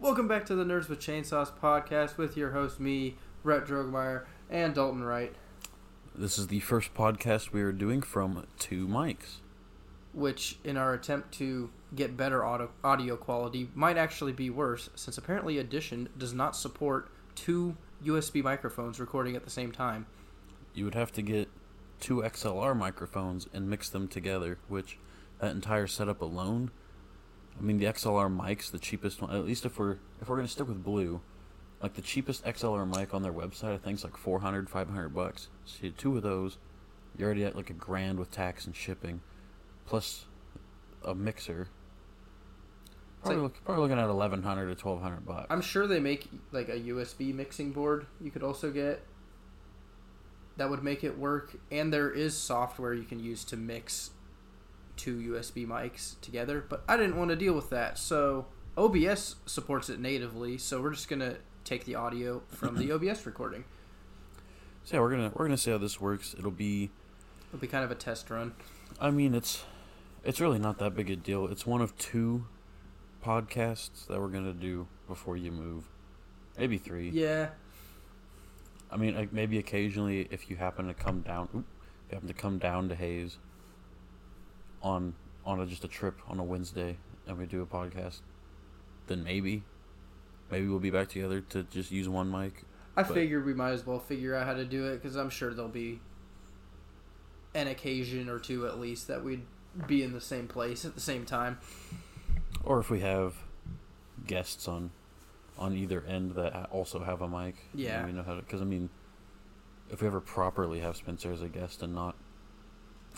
Welcome back to the Nerds with Chainsaws podcast with your host, me, Rhett Drogemeyer, and Dalton Wright, This is the first podcast we are doing from two mics. which, in our attempt to get better audio, audio quality, might actually be worse, since apparently Audition does not support two USB microphones recording at the same time. You would have to get two XLR microphones and mix them together, which that entire setup alone. I mean, the XLR mics, the cheapest one. At least if we're if we're gonna stick with Blue, like the cheapest XLR mic on their website, I think is like 400, 500 bucks. So you two of those, you're already at like a grand with tax and shipping, plus a mixer. Probably, like- look, probably looking at 1100 to 1200 bucks. I'm sure they make like a USB mixing board you could also get that would make it work and there is software you can use to mix two USB mics together, but I didn't want to deal with that. So OBS supports it natively, so we're just going to take the audio from the OBS recording. So yeah, we're gonna we're gonna see how this works. It'll be It'll be kind of a test run. I mean, it's it's really not that big a deal. It's one of two podcasts that we're gonna do before you move, maybe three. Yeah. I mean, like, maybe occasionally if you happen to come down, oop, if you happen to come down to Hays on on a, just a trip on a Wednesday and we do a podcast, then maybe maybe we'll be back together to just use one mic. I But- figured we might as well figure out how to do it cuz I'm sure there'll be an occasion or two at least that we'd be in the same place at the same time. Or if we have guests on on either end that also have a mic, Yeah. we know how to. Because I mean, if we ever properly have Spencer as a guest and not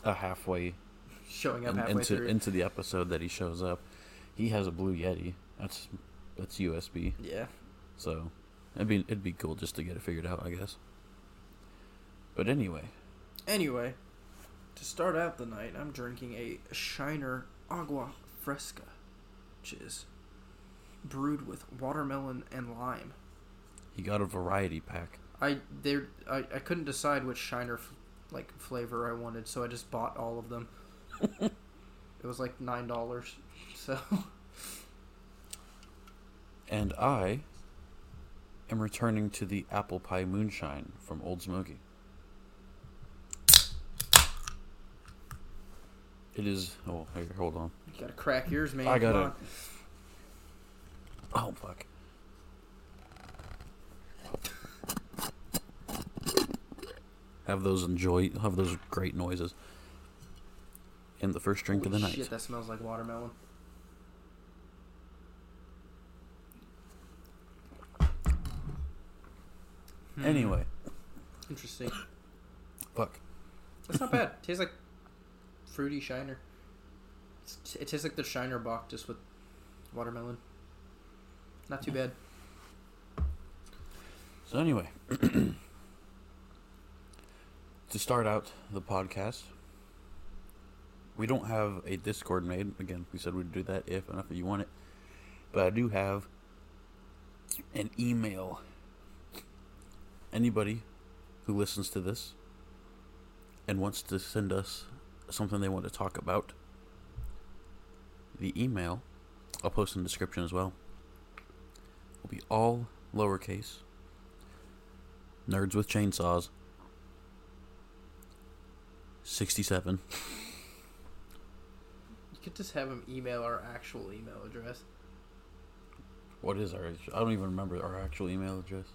a halfway, Showing up halfway into through. into the episode that he shows up, he has a Blue Yeti. That's that's USB. yeah. So it'd be it'd be cool just to get it figured out, I guess. But anyway, Anyway, to start out the night, I'm drinking a Shiner Agua Fresca, which is brewed with watermelon and lime. he got a variety pack. I there I, I couldn't decide which Shiner f- like flavor I wanted, so I just bought all of them. It was like nine dollars, so And I am returning to the apple pie moonshine from Old Smoky. It is. Oh, here, hold on. you gotta crack yours, man. I gotta- Oh, fuck. Have those enjoy. Have those great noises. And the first drink of the night. Shit, that smells like watermelon. Hmm, Anyway, interesting. fuck. That's not bad. Tastes like fruity Shiner. It's, it tastes like the Shiner Bock just with watermelon. Not too bad. So anyway, to start out the podcast, we don't have a Discord made. Again, we said we'd do that if enough of you want it, but I do have an email. Anybody who listens to this and wants to send us something they want to talk about, the email I'll post in the description as well. Will be all lowercase Nerds with Chainsaws. 67. Could just have them email our actual email address. What is our. I don't even remember our actual email address.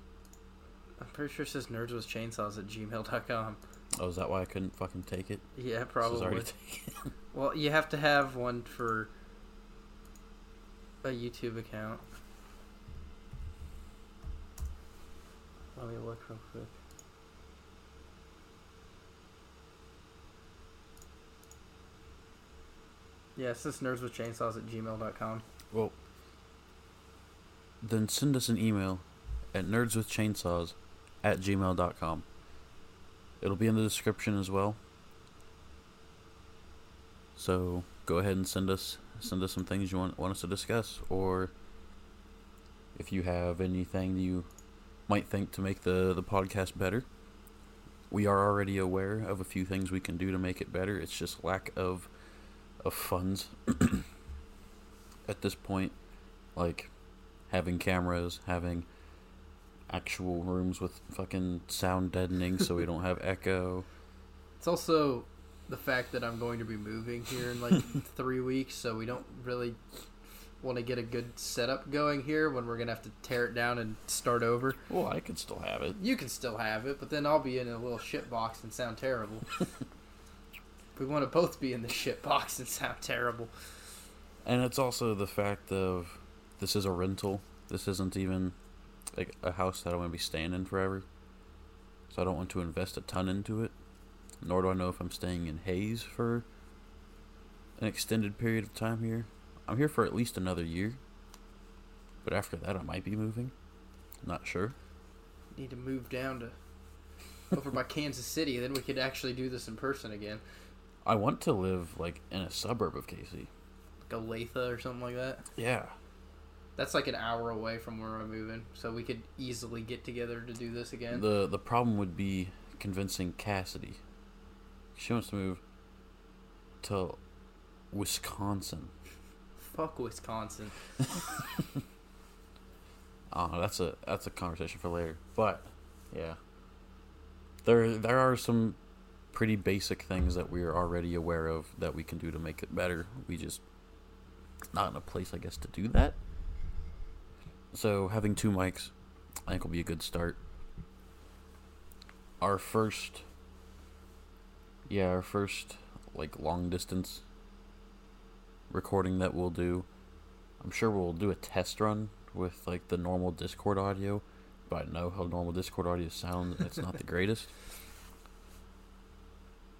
I'm pretty sure it says nerdswithchainsaws at gmail.com. Oh, is that why I couldn't fucking take it? Yeah, probably. well, you have to have one for a YouTube account. Let me look real quick. Yeah, it's just nerdswithchainsaws at gmail.com. well, then send us an email at nerdswithchainsaws at gmail.com. It'll be in the description as well. So go ahead and send us send us some things you want want us to discuss, or if you have anything you might think to make the the podcast better. We are already aware of a few things we can do to make it better. It's just lack of of funds at this point. Like having cameras, having actual rooms with fucking sound deadening so we don't have echo. It's also the fact that I'm going to be moving here in like three weeks, so we don't really want to get a good setup going here when we're gonna have to tear it down and start over. Well, I could still have it. You can still have it, but then I'll be in a little shit box and sound terrible. we want to both be in the shit box and sound terrible. And it's also the fact of this is a rental. This isn't even like a house that I'm going to be staying in forever. So I don't want to invest a ton into it. Nor do I know if I'm staying in Hays for an extended period of time here. I'm here for at least another year. But after that, I might be moving. Not sure. Need to move down to over by Kansas City, then we could actually do this in person again. I want to live like in a suburb of KC. Like Olathe or something like that. Yeah. That's like an hour away from where I'm moving, so we could easily get together to do this again. The the problem would be convincing Cassidy. She wants to move to Wisconsin. Fuck Wisconsin. Oh, that's a that's a conversation for later. But yeah, there there are some pretty basic things that we are already aware of that we can do to make it better. We just not in a place, I guess, to do that. So having two mics, I think will be a good start. Our first, yeah, our first like long distance recording that we'll do. I'm sure we'll do a test run with like the normal Discord audio, but I know how normal Discord audio sounds. It's not the greatest.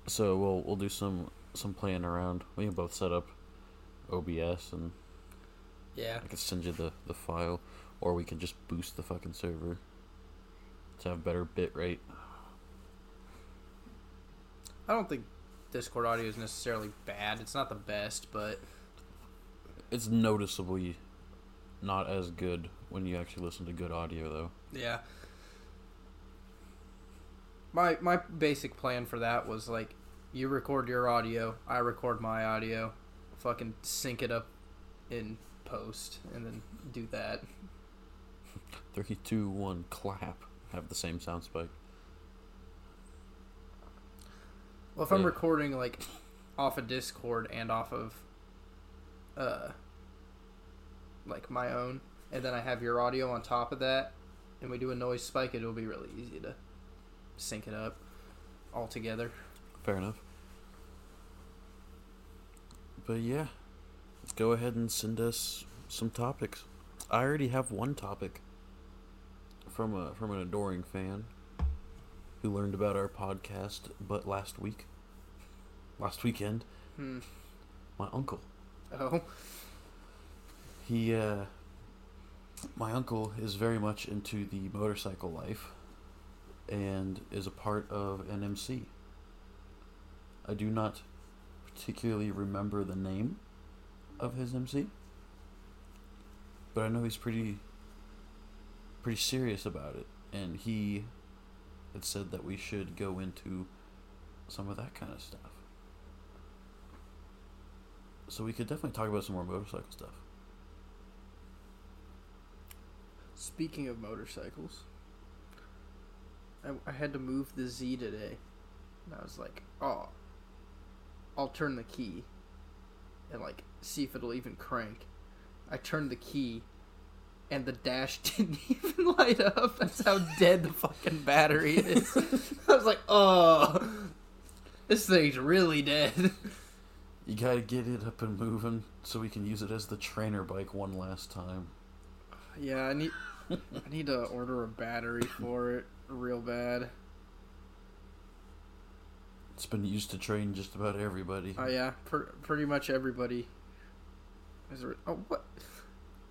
So we'll we'll do some some playing around. We can both set up OBS and Yeah. I can send you the, the file, or we can just boost the fucking server to have better bit rate. I don't think Discord audio is necessarily bad. It's not the best, but It's noticeably not as good when you actually listen to good audio, though. yeah. My my basic plan for that was like you record your audio, I record my audio, fucking sync it up in post and then do that. Three, two, one, clap. Have the same sound spike. Well, if I'm Yeah. recording like off of Discord and off of uh like my own and then I have your audio on top of that and we do a noise spike, it'll be really easy to sync it up all together. Fair enough. But yeah, go ahead and send us some topics. I already have one topic from a from an adoring fan who learned about our podcast but last week. Last weekend, Hmm. my uncle. Oh. He uh my uncle is very much into the motorcycle life and is a part of an MC. I do not particularly remember the name of his MC, but I know he's pretty pretty serious about it and he had said that we should go into some of that kind of stuff. So we could definitely talk about some more motorcycle stuff. Speaking of motorcycles, I, I had to move the Z today. And I was like, oh, I'll turn the key and like see if it'll even crank. I turned the key and the dash didn't even light up. That's how dead the fucking battery is. I was like, oh, this thing's really dead. You gotta get it up and moving so we can use it as the trainer bike one last time. Yeah, I need I need to order a battery for it real bad. It's been used to train just about everybody. Oh yeah, per- pretty much everybody. Is there, oh what?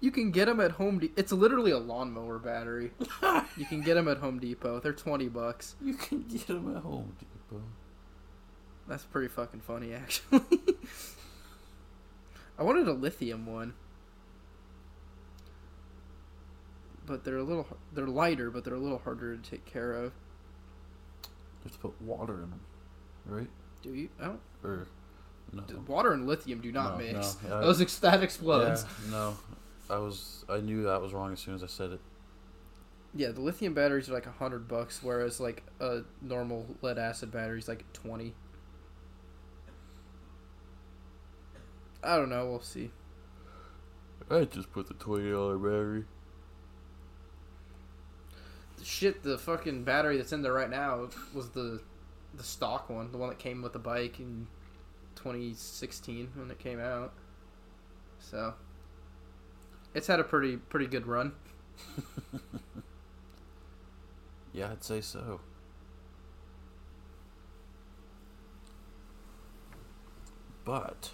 You can get them at Home. Depot. it's literally a lawnmower battery. you can get them at Home Depot. They're twenty bucks. You can get them at Home Depot. That's pretty fucking funny, actually. I wanted a lithium one, but they're a little. They're lighter, but they're a little harder to take care of. You have to put water in them, right? Do you? I don't. Or no? Water and lithium do not No, mix. no, yeah. Those ex- that explodes. Yeah, no. I was I knew that was wrong as soon as I said it. Yeah, the lithium batteries are like a hundred bucks, whereas like a normal lead acid battery is like twenty. I don't know. We'll see. I just put the twenty dollar battery. Shit, the fucking battery that's in there right now was the the stock one, the one that came with the bike in 2016 when it came out. So it's had a pretty pretty good run. Yeah, I'd say so. But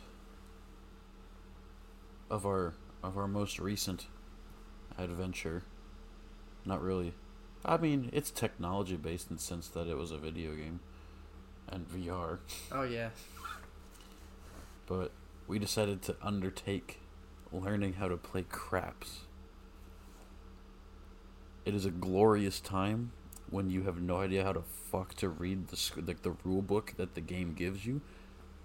of our of our most recent adventure, not really. I mean, it's technology based in the sense that it was a video game and VR, Oh yeah. but we decided to undertake learning how to play craps. It is a glorious time when you have no idea how to fuck to read the sc- like the rule book that the game gives you.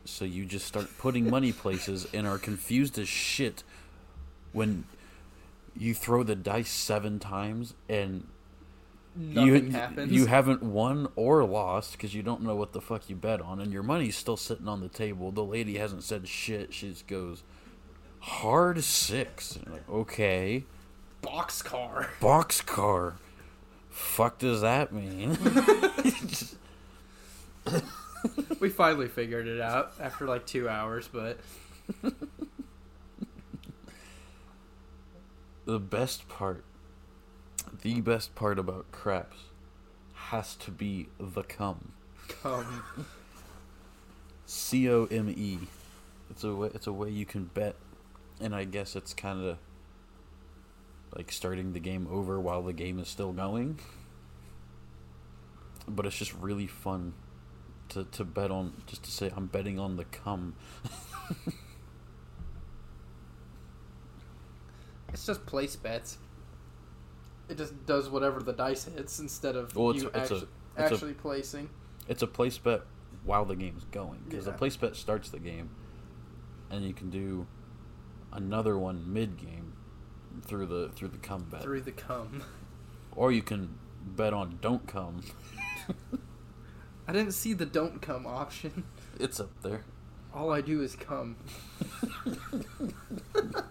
So you just start putting money places and are confused as shit when you throw the dice seven times and Nothing you, happens. You haven't won or lost because you don't know what the fuck you bet on, and your money's still sitting on the table. The lady hasn't said shit. She just goes hard six. Like, okay, boxcar. boxcar. Fuck does that mean? we finally figured it out after like two hours, but the best part, the best part about craps, has to be the cum. um, C O M E. It's a way, it's a way you can bet, and I guess it's kind of like starting the game over while the game is still going. But it's just really fun to to bet on, just to say I'm betting on the cum. it's just place bets. It just does whatever the dice hits instead of Well, it's- you it's a- actu- a- actually placing. It's a place bet while the game's going because Yeah. the place bet starts the game, and you can do another one mid game through the through the cum bet, through the come. or you can bet on don't come. I didn't see the don't come option. It's up there. All I do is come.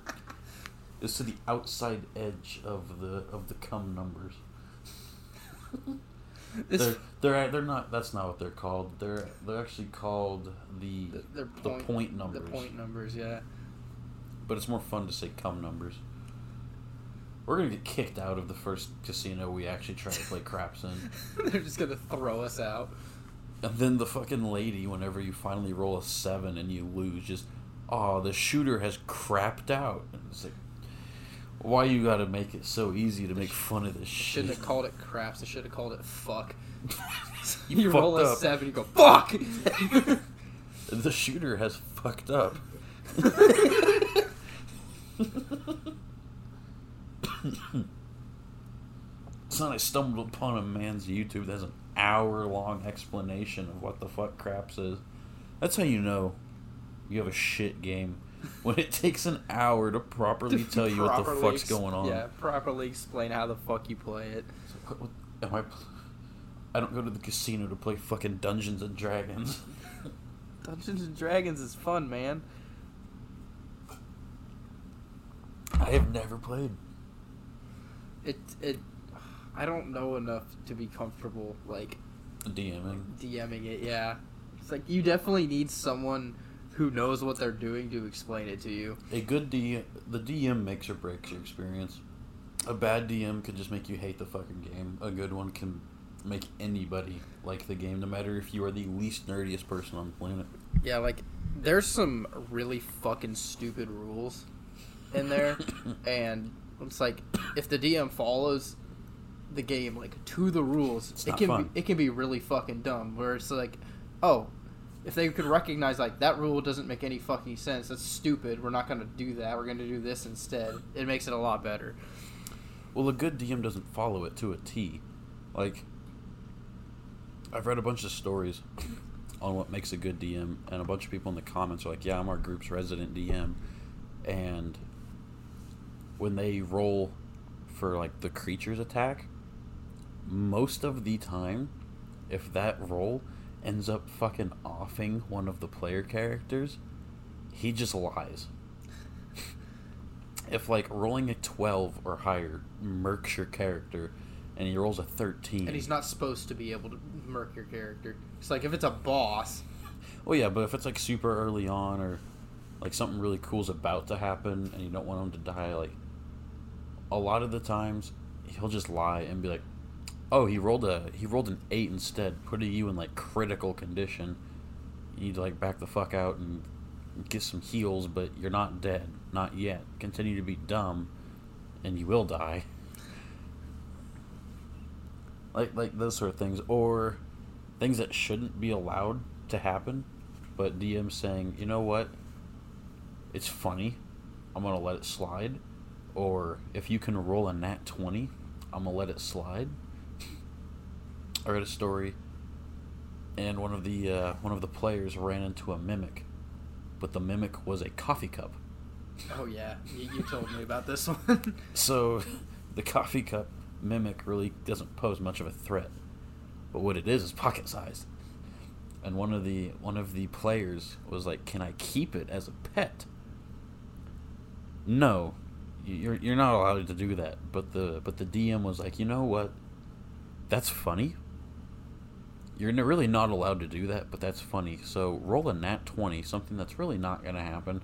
It's to the outside edge of the of the cum numbers. They're they're they're not. That's not what they're called. They're they're actually called the the point, point numbers. The point numbers, yeah. But it's more fun to say cum numbers. We're gonna get kicked out of the first casino we actually try to play craps in. They're just gonna throw us out. And then the fucking lady, whenever you finally roll a seven and you lose, just, oh, the shooter has crapped out. And it's like, why you gotta make it so easy to make fun of this shit? Shouldn't have called it craps. I should have called it fuck. You you roll a up. seven, you go fuck. The shooter has fucked up. Son, I stumbled upon a man's YouTube that has an hour long explanation of what the fuck craps is. That's how you know you have a shit game. When it takes an hour to properly tell you what the fuck's ex- going on. Yeah, properly explain how the fuck you play it. So what, what, am I? I don't go to the casino to play fucking Dungeons and Dragons. Dungeons and Dragons is fun, man. I have never played. It it. I don't know enough to be comfortable like DMing. DMing it. Yeah, it's like you definitely need someone who knows what they're doing to explain it to you. A good D, the DM makes or breaks your experience. A bad DM can just make you hate the fucking game. A good one can make anybody like the game, no matter if you are the least nerdiest person on the planet. Yeah, like there's some really fucking stupid rules in there, and it's like if the DM follows the game like to the rules, It's it can fun. be it can be really fucking dumb. Where it's like, oh, if they could recognize like that rule doesn't make any fucking sense. That's stupid. We're not gonna do that. We're gonna do this instead. It makes it a lot better. Well, a good DM doesn't follow it to a T. Like, I've read a bunch of stories on what makes a good DM, and a bunch of people in the comments are like, "Yeah, I'm our group's resident DM," and when they roll for like the creature's attack, most of the time, if that roll ends up fucking offing one of the player characters, he just lies. if like rolling a 12 or higher murks your character and he rolls a 13 And he's not supposed to be able to murk your character. It's like if it's a boss. Oh yeah, but if it's like super early on or like something really cool's about to happen and you don't want him to die, like a lot of the times he'll just lie and be like, "Oh, he rolled a he rolled an eight instead, putting you in like critical condition. You need to like back the fuck out and get some heals, but you're not dead, not yet. Continue to be dumb, and you will die." Like like those sort of things, or things that shouldn't be allowed to happen, but DM saying, you know what, it's funny, I'm gonna let it slide, or if you can roll a nat twenty, I'm gonna let it slide. I read a story, and one of the uh, one of the players ran into a mimic, but the mimic was a coffee cup. Oh yeah, you, you told me about this one. So, the coffee cup mimic really doesn't pose much of a threat, but what it is is pocket sized. And one of the one of the players was like, "Can I keep it as a pet?" No, you're you're not allowed to do that. But the but the DM was like, "You know what? That's funny. You're really not allowed to do that, but that's funny. So roll a nat twenty, something that's really not gonna happen,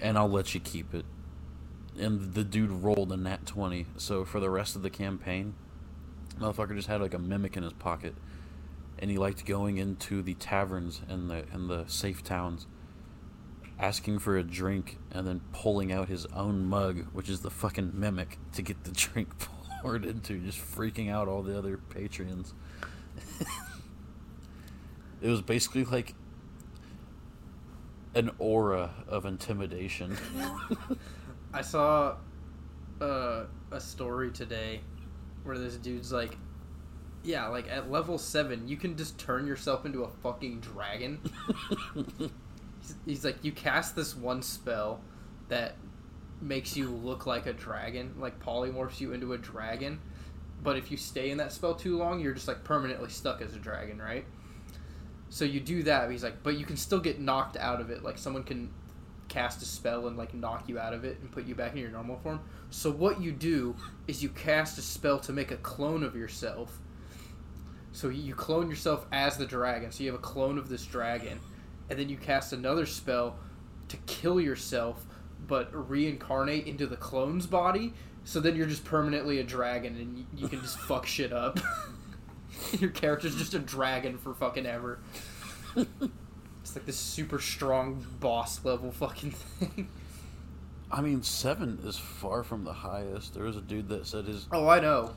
and I'll let you keep it." and the dude rolled a nat 20 so for the rest of the campaign motherfucker just had like a mimic in his pocket and he liked going into the taverns and the and the safe towns asking for a drink and then pulling out his own mug which is the fucking mimic to get the drink poured into just freaking out all the other patrons it was basically like an aura of intimidation I saw uh, a story today where this dude's like, yeah, like at level seven, you can just turn yourself into a fucking dragon. he's, he's like, you cast this one spell that makes you look like a dragon, like polymorphs you into a dragon. But if you stay in that spell too long, you're just like permanently stuck as a dragon, right? So you do that. He's like, but you can still get knocked out of it. Like someone can cast a spell and like knock you out of it and put you back in your normal form. So what you do is you cast a spell to make a clone of yourself. So you clone yourself as the dragon. So you have a clone of this dragon, and then you cast another spell to kill yourself, but reincarnate into the clone's body. So then you're just permanently a dragon and you can just fuck shit up. Your character's just a dragon for fucking ever. it's like this super strong boss level fucking thing. I mean, seven is far from the highest. There was a dude that said his. Oh, I know.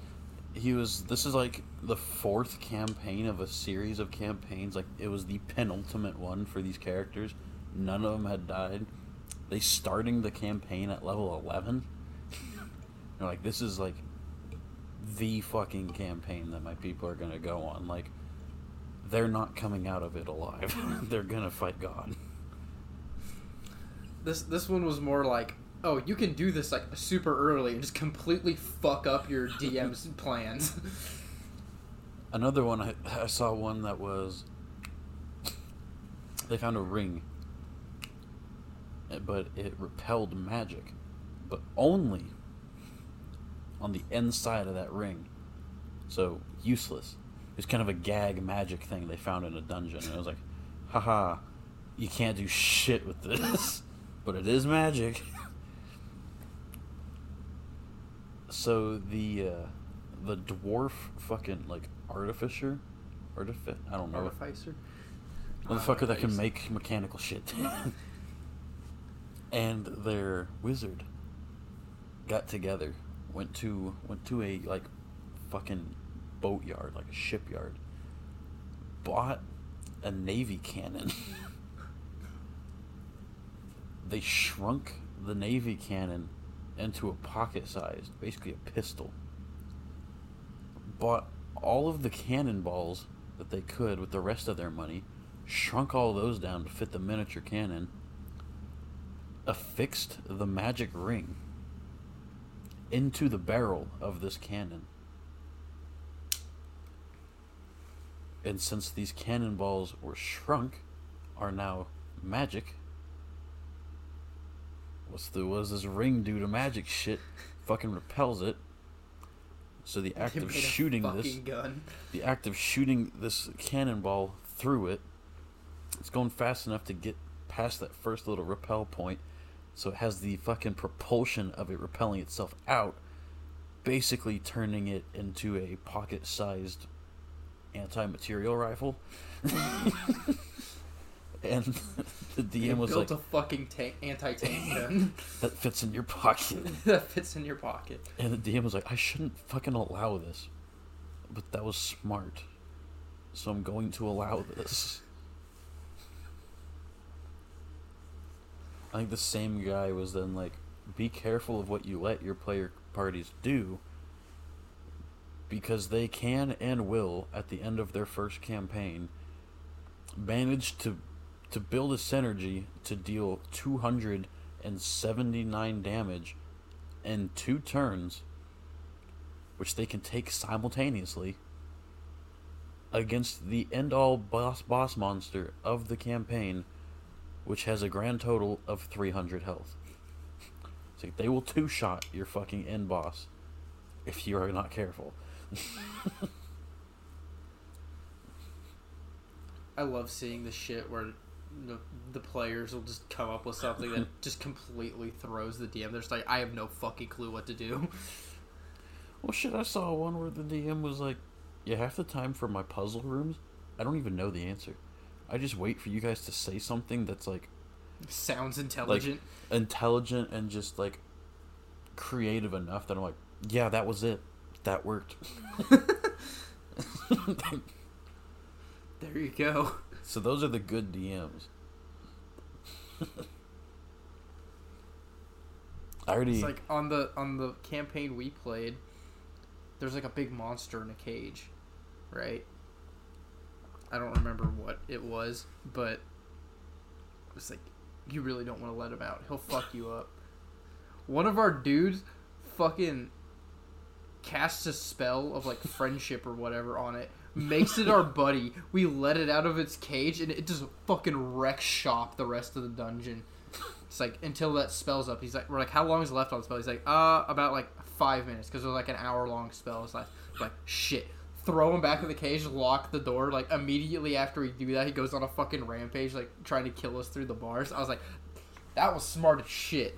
He was. This is like the fourth campaign of a series of campaigns. Like, it was the penultimate one for these characters. None of them had died. They starting the campaign at level 11. You're like, this is like the fucking campaign that my people are gonna go on. Like, they're not coming out of it alive. they're gonna fight God. This this one was more like, oh, you can do this like super early and just completely fuck up your DM's plans. Another one I, I saw one that was they found a ring, eh, but it repelled magic, but only on the inside of that ring. So, useless. It's kind of a gag magic thing they found in a dungeon. And I was like, haha, you can't do shit with this, but it is magic. so, the. Uh, the dwarf fucking like artificer, artific I don't know, Artificer. motherfucker that can make mechanical shit, and their wizard got together, went to went to a like fucking boatyard, like a shipyard, bought a navy cannon. they shrunk the navy cannon into a pocket sized, basically a pistol bought all of the cannonballs that they could with the rest of their money, shrunk all those down to fit the miniature cannon, affixed the magic ring into the barrel of this cannon. And since these cannonballs were shrunk, are now magic. What's the what does this ring do to magic shit? Fucking repels it. So the act of shooting this gun. the act of shooting this cannonball through it, it's going fast enough to get past that first little repel point, so it has the fucking propulsion of it repelling itself out, basically turning it into a pocket-sized anti-material rifle. and the They DM was built like, "Built a fucking tank, anti-tank gun "That fits in your pocket." that fits in your pocket. And the DM was like, I shouldn't fucking allow this. But that was smart. So I'm going to allow this. I think the same guy was then like, be careful of what you let your player parties do. Because they can and will, at the end of their first campaign, manage to to build a synergy to deal 279 damage in two turns, which they can take simultaneously against the end all boss boss monster of the campaign, which has a grand total of 300 health. So they will two shot your fucking end boss if you are not careful. I love seeing the shit where the, the players will just come up with something that just completely throws the DM. They're just like, I have no fucking clue what to do. Well, shit, I saw one where the DM was like, Yeah, half the time for my puzzle rooms, I don't even know the answer. I just wait for you guys to say something that's like Sounds intelligent. intelligent and just like creative enough that I'm like, yeah, that was it. That worked. there you go. so those are the good DMs. I already It's like on the on the campaign we played, there's like a big monster in a cage, right? I don't remember what it was, but it's like you really don't want to let him out. He'll fuck you up. One of our dudes fucking casts a spell of like friendship or whatever on it. Makes it our buddy. We let it out of its cage and it just fucking wreck shop the rest of the dungeon. It's like until that spell's up. He's like, we're like, how long is left on the spell? He's like, uh, about like five minutes because it was like an hour long spell. It's like, like shit. Throw him back in the cage, lock the door. Like immediately after we do that, he goes on a fucking rampage, like trying to kill us through the bars. I was like, that was smart as shit.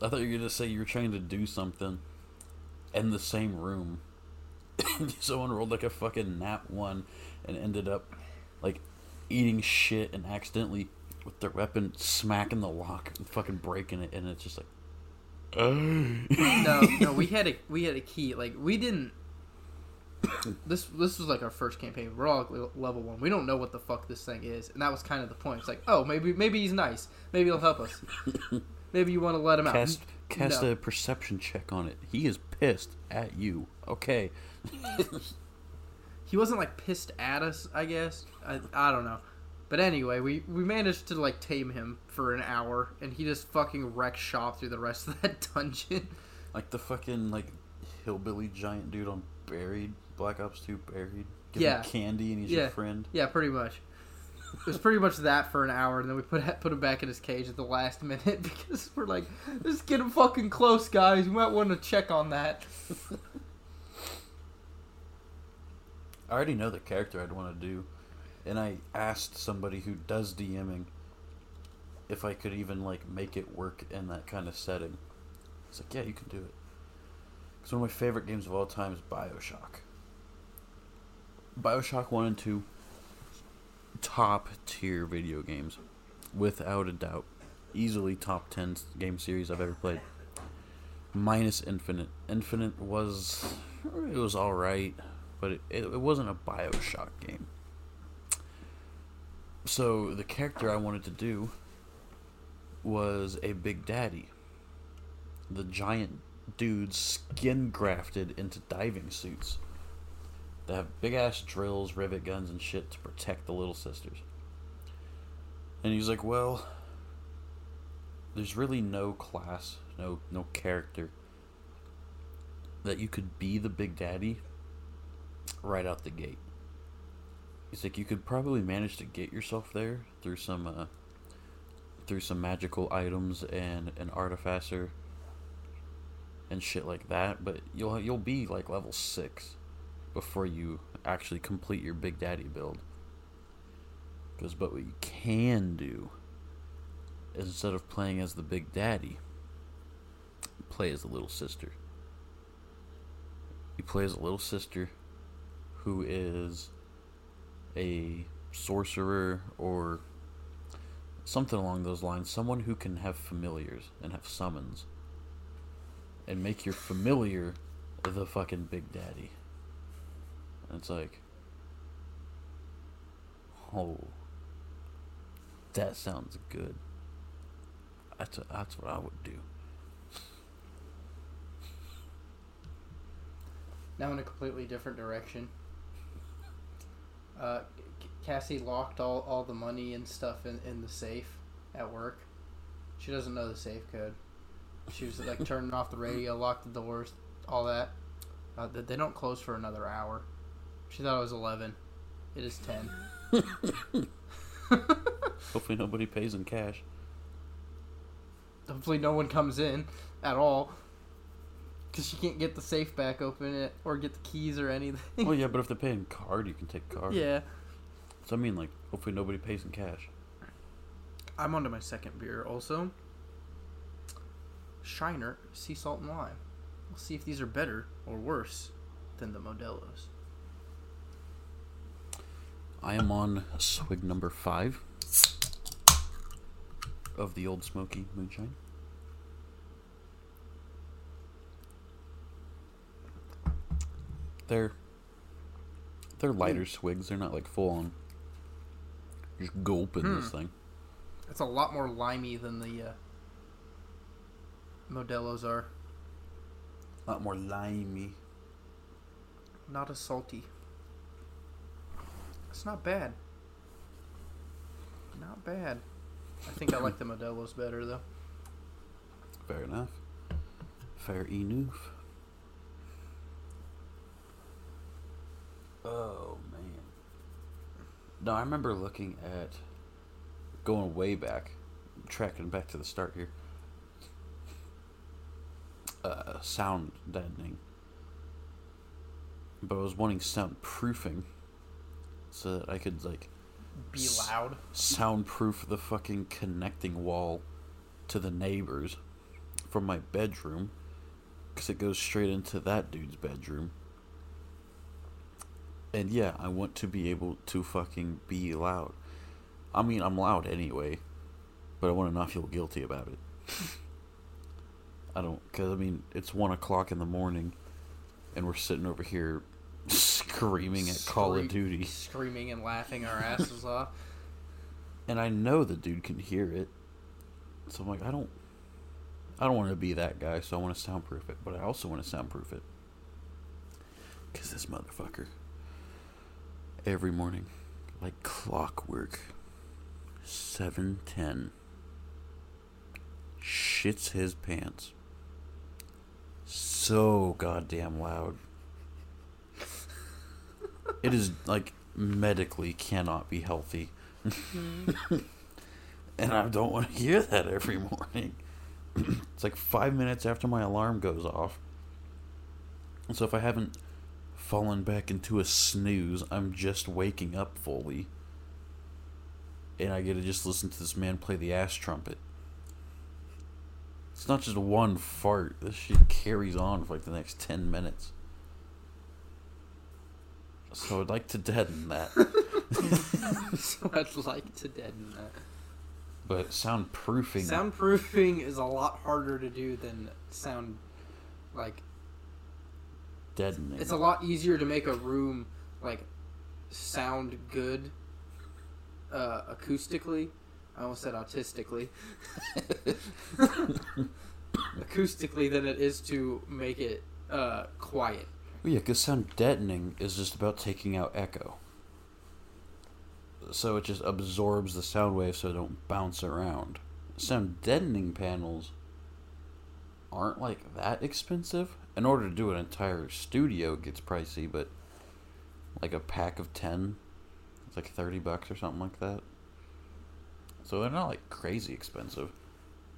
I thought you were gonna say you were trying to do something in the same room. Someone rolled like a fucking nat one and ended up like eating shit and accidentally with their weapon smacking the lock and fucking breaking it and it's just like no, no, we had a we had a key. Like we didn't. This this was like our first campaign. We're all at level one. We don't know what the fuck this thing is, and that was kind of the point. It's like, oh, maybe maybe he's nice. Maybe he'll help us. Maybe you want to let him out. cast cast No. a perception check on it. He is pissed at you. Okay. He wasn't like pissed at us. I guess I, I don't know. But anyway, we we managed to like tame him for an hour, and he just fucking wrecked shop through the rest of that dungeon. Like the fucking like hillbilly giant dude on Buried, Black Ops 2 Buried. Give Yeah. him candy and he's Yeah. your friend. Yeah, pretty much. It was pretty much that for an hour, and then we put put him back in his cage at the last minute because we're like, let's get him fucking close, guys. We might want to check on that. I already know the character I'd want to do, and I asked somebody who does DMing if I could even like make it work in that kind of setting. It's like, yeah, you can do it. Because one of my favorite games of all time is Bioshock. Bioshock One and Two, top tier video games, without a doubt, easily top ten game series I've ever played. Minus Infinite. Infinite was it was all right but it, it, it wasn't a Bioshock game. So the character I wanted to do was a Big Daddy. The giant dude skin grafted into diving suits. They have big ass drills, rivet guns, and shit to protect the little sisters. And he's like, Well, there's really no class, no no character that you could be the Big Daddy right out the gate. It's like you could probably manage to get yourself there through some uh, through some magical items and an artificer and shit like that, but you'll you'll be like level 6 before you actually complete your Big Daddy build. Cuz but what you can do is instead of playing as the Big Daddy, play as the little sister. You play as a little sister who is a sorcerer or something along those lines. Someone who can have familiars and have summons. And make your familiar the fucking Big Daddy. And it's like, oh, that sounds good. That's, a, that's what I would do. Now in a completely different direction. Uh, Cassie locked all, all the money and stuff in, in the safe at work. She doesn't know the safe code. She was like turning off the radio, locked the doors, all that. Uh, they don't close for another hour. She thought it was 11. It is 10. Hopefully nobody pays in cash. Hopefully no one comes in at all. Because she can't get the safe back open it, or get the keys or anything. Well, yeah, but if they're paying card, you can take card. Yeah. So I mean, like, hopefully nobody pays in cash. I'm on to my second beer also. Shiner Sea Salt and Lime. We'll see if these are better or worse than the Modelo's. I am on swig number five of the old smoky moonshine. They're they're lighter swigs. They're not like full on. Just gulping this Hmm. thing. It's a lot more limey than the uh, Modelo's are. A lot more limey. Not as salty. It's not bad. Not bad. I think I like the Modelo's better though. Fair enough. Fair enough. Oh man. No, I remember looking at going way back, tracking back to the start here. Uh, sound deadening. But I was wanting soundproofing so that I could like Be S- loud. soundproof the fucking connecting wall to the neighbors from my bedroom because it goes straight into that dude's bedroom. And yeah, I want to be able to fucking be loud. I mean, I'm loud anyway, but I want to not feel guilty about it. I don't, because I mean, it's one o'clock in the morning, and we're sitting over here screaming at Call of Duty. Screaming and laughing our asses off. and I know the dude can hear it. So I'm like, I don't, I don't want to be that guy. So I want to soundproof it, but I also want to soundproof it because this motherfucker every morning, like clockwork, seven ten, shits his pants. So goddamn loud. It is like medically cannot be healthy. Hmm. and I don't want to hear that every morning. it's like five minutes after my alarm goes off. And so if I haven't fallen back into a snooze, I'm just waking up fully. And I get to just listen to this man play the ass trumpet. It's not just one fart. This shit carries on for like the next 10 minutes. So I'd like to deaden that. so I'd like to deaden that. But soundproofing. Soundproofing is a lot harder to do than sound like deadening. it's a lot easier to make a room like sound good uh, acoustically. I almost said autistically. acoustically than it is to make it uh, quiet. Well, yeah, because sound deadening is just about taking out echo. So it just absorbs the sound wave so it don't bounce around sound deadening panels aren't like that expensive. In order to do an entire studio it gets pricey, but like a pack of 10 it's like 30 bucks or something like that. So they're not like crazy expensive.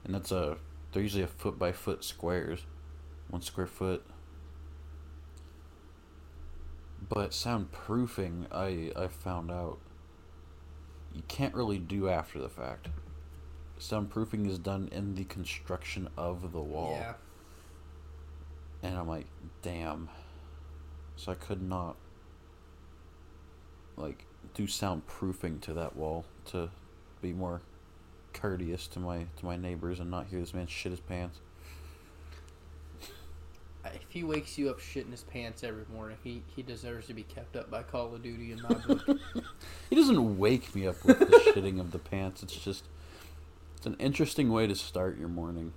And that's a they're usually a foot by foot squares. 1 square foot. But soundproofing, I I found out you can't really do after the fact. Soundproofing is done in the construction of the wall. Yeah. And I'm like, damn. So I could not like do soundproofing to that wall to be more courteous to my to my neighbors and not hear this man shit his pants. If he wakes you up shitting his pants every morning, he, he deserves to be kept up by Call of Duty in my book. He doesn't wake me up with the shitting of the pants. It's just it's an interesting way to start your morning.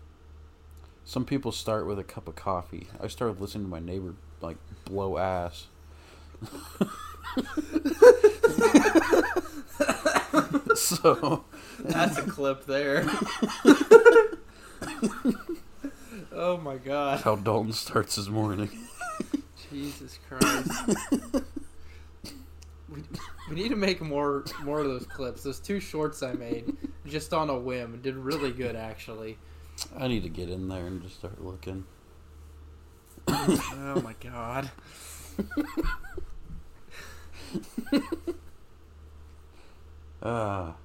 Some people start with a cup of coffee. I started listening to my neighbor like blow ass. so That's a clip there. Oh my god. how Dalton starts his morning. Jesus Christ. we, we need to make more more of those clips. Those two shorts I made just on a whim did really good actually. I need to get in there and just start looking. Oh my god. Ah.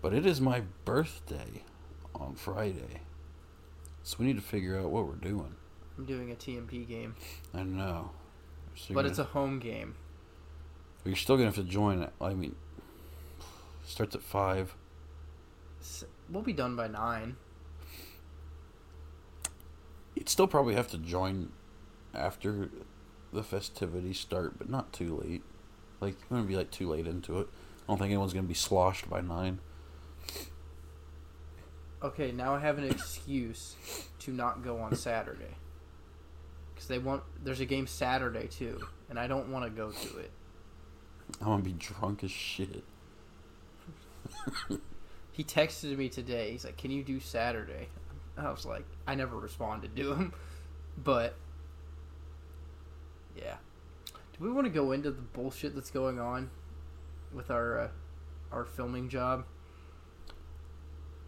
but it is my birthday on Friday. So we need to figure out what we're doing. I'm doing a TMP game, I know. So but gonna- it's a home game. You're still gonna have to join it. I mean, starts at five. We'll be done by 9. You'd still probably have to join after the festivities start, but not too late. Like you want to be like too late into it. I don't think anyone's gonna be sloshed by nine. Okay, now I have an excuse to not go on Saturday. Cuz they want there's a game Saturday too, and I don't want to go to it. I'm gonna be drunk as shit. He texted me today. He's like, "Can you do Saturday?" I was like, I never responded to him, but yeah. Do we want to go into the bullshit that's going on with our uh, our filming job?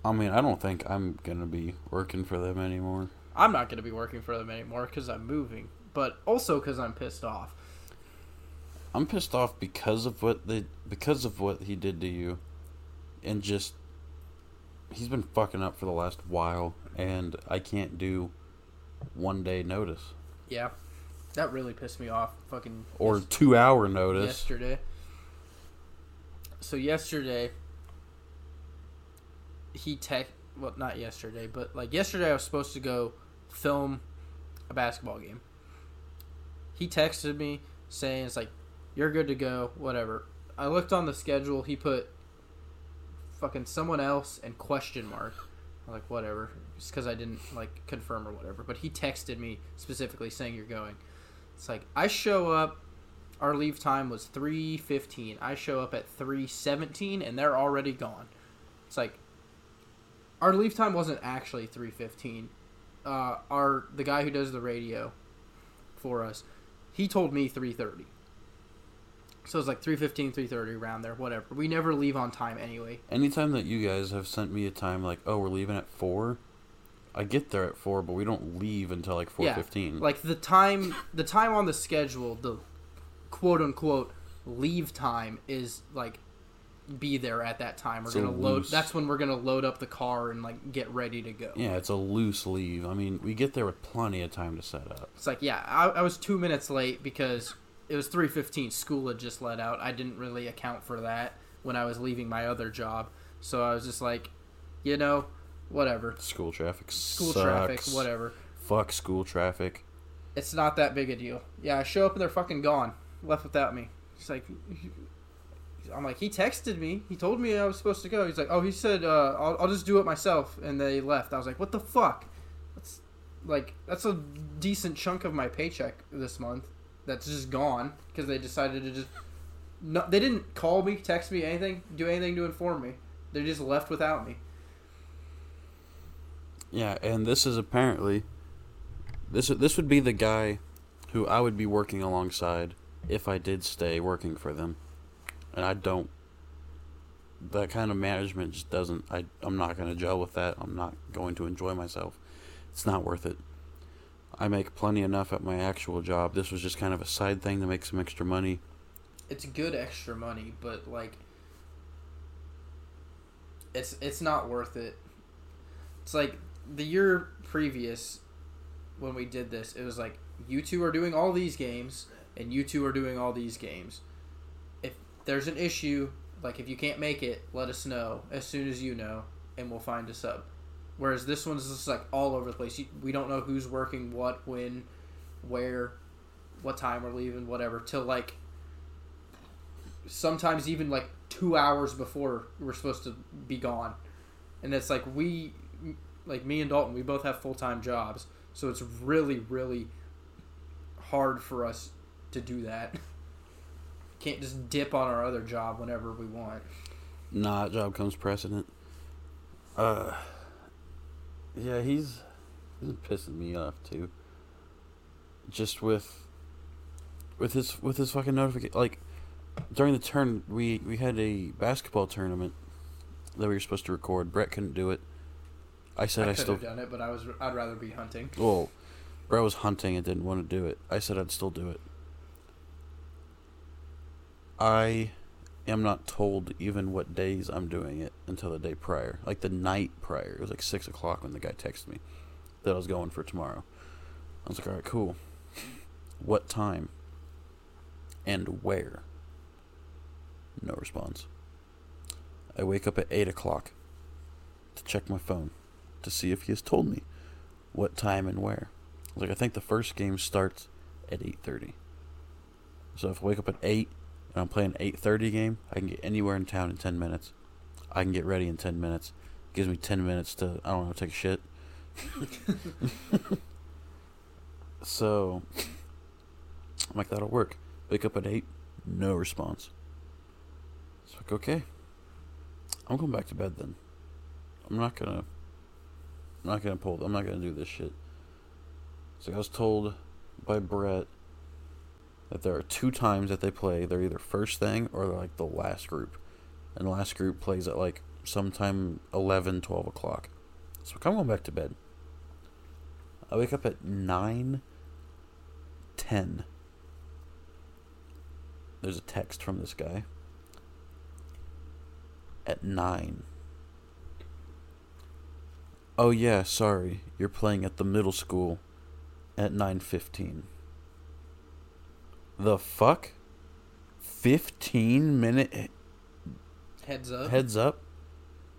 I mean, I don't think I'm gonna be working for them anymore. I'm not going to be working for them anymore because I'm moving, but also because I'm pissed off. I'm pissed off because of what they because of what he did to you, and just he's been fucking up for the last while, and I can't do one day notice Yeah, that really pissed me off. Fucking or two hour notice. yesterday. So yesterday, he tech well not yesterday, but like yesterday I was supposed to go film a basketball game. He texted me saying it's like you're good to go, whatever. I looked on the schedule. He put fucking someone else and question mark. I'm like whatever, just because I didn't like confirm or whatever. But he texted me specifically saying you're going. It's like I show up our leave time was 3.15 i show up at 3.17 and they're already gone it's like our leave time wasn't actually 3.15 uh, our the guy who does the radio for us he told me 3.30 so it's like 3.15 3.30 around there whatever. We never leave on time anyway. Anytime that you guys have sent me a time like, oh, we're leaving at four, I get there at four, but we don't leave until like four fifteen. yeah, like the time the time on the schedule the quote unquote leave time is like be there at that time we're It's gonna load loose- that's when we're gonna load up the car and like get ready to go yeah, it's a loose leave. I mean, we get there with plenty of time to set up. it's like yeah I, I was two minutes late because it was 3.15 school had just let out i didn't really account for that when i was leaving my other job so i was just like you know whatever School traffic school sucks. traffic whatever Fuck school traffic. it's not that big a deal. Yeah, I show up and they're fucking gone, left without me. It's like, I'm like, he texted me. He told me I was supposed to go. He's like, oh, he said, uh, I'll, I'll just do it myself. And they left. I was like, what the fuck? That's like, that's a decent chunk of my paycheck this month that's just gone because they decided to just. No, they didn't call me, text me, anything, do anything to inform me. They're just left without me. Yeah, and this is apparently this this would be the guy who I would be working alongside if I did stay working for them. And I don't that kind of management just doesn't I I'm not going to gel with that. I'm not going to enjoy myself. It's not worth it. I make plenty enough at my actual job. This was just kind of a side thing to make some extra money. It's good extra money, but like it's it's not worth it. It's like the year previous when we did this, it was like you two are doing all these games and you two are doing all these games. There's an issue, like if you can't make it, let us know as soon as you know, and we'll find a sub. Whereas this one's just like all over the place. We don't know who's working what, when, where, what time we're leaving, whatever, till like sometimes even like two hours before we're supposed to be gone. And it's like we, like me and Dalton, we both have full time jobs, so it's really, really hard for us to do that. Can't just dip on our other job whenever we want. Nah, job comes precedent. Uh, yeah, he's he's pissing me off too. Just with with his with his fucking notification, like during the turn, we we had a basketball tournament that we were supposed to record. Brett couldn't do it. I said I I, still have done it, but I was I'd rather be hunting. well, Brett was hunting and didn't want to do it. I said I'd still do it. I am not told even what days I'm doing it until the day prior, like the night prior. It was like six o'clock when the guy texted me that I was going for tomorrow. I was like, all right, cool. What time? And where? No response. I wake up at eight o'clock to check my phone to see if he has told me what time and where. I was like, I think the first game starts at eight thirty. So if I wake up at eight I'm playing an eight thirty game, I can get anywhere in town in ten minutes. I can get ready in ten minutes. gives me ten minutes to I don't know take a shit. so I'm like that'll work. Wake up at eight, no response. It's like okay. I'm going back to bed then. I'm not gonna I'm not gonna pull I'm not gonna do this shit. So I was told by Brett that there are two times that they play. They're either first thing or they're like the last group. And the last group plays at like sometime 11, 12 o'clock. So I'm going back to bed. I wake up at 9, 10. There's a text from this guy. At 9. Oh yeah, sorry. You're playing at the middle school at 9:15. The fuck? 15 minute Heads up. heads up?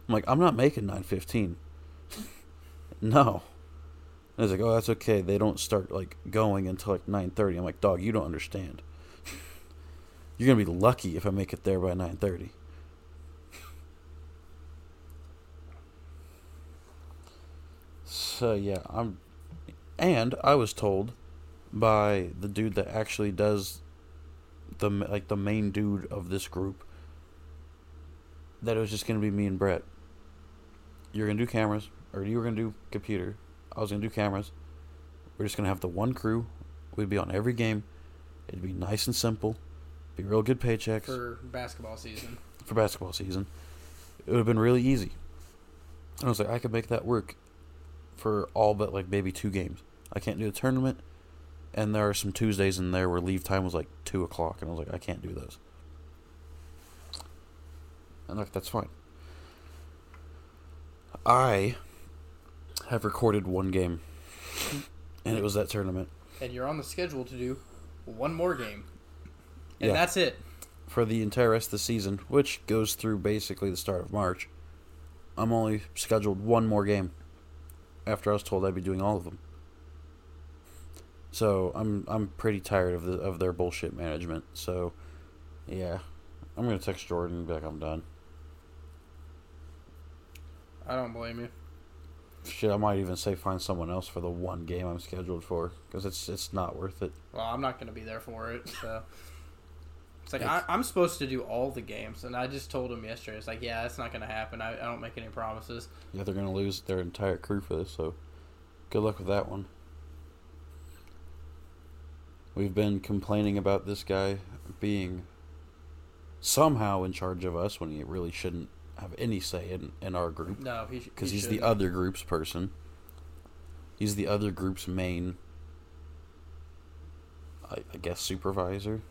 I'm like, I'm not making 9:15. no. And he's like, "Oh, that's okay. They don't start like going until like 9:30." I'm like, "Dog, you don't understand. You're going to be lucky if I make it there by 9:30." So, yeah, I'm and I was told by the dude that actually does the like the main dude of this group that it was just gonna be me and Brett. You're gonna do cameras, or you were gonna do computer. I was gonna do cameras. We're just gonna have the one crew. We'd be on every game. It'd be nice and simple. Be real good paychecks for, basketball season. For basketball season. It would have been really easy. And I was like, I could make that work for all but like maybe two games. I can't do the tournament, and there are some Tuesdays in there where leave time was like two o'clock, and I was like, I can't do those. And look, that's fine. I have recorded one game, and it was that tournament And you're on the schedule to do one more game. And Yeah. that's it. for the entire rest of the season, which goes through basically the start of March. I'm only scheduled one more game after I was told I'd be doing all of them. So I'm I'm pretty tired of the of their bullshit management. So yeah, I'm gonna text Jordan and be like I'm done. I don't blame you. Shit, I might even say find someone else for the one game I'm scheduled for because it's it's not worth it. Well, I'm not going to be there for it, so It's like I, I'm supposed to do all the games, and I just told him yesterday. It's like, yeah, that's not gonna happen. I, I don't make any promises. Yeah, they're gonna lose their entire crew for this, so good luck with that one. We've been complaining about this guy being somehow in charge of us when he really shouldn't have any say in, in our group No, he because he he's the shouldn't. other group's person. He's the other group's main, I, I guess, supervisor.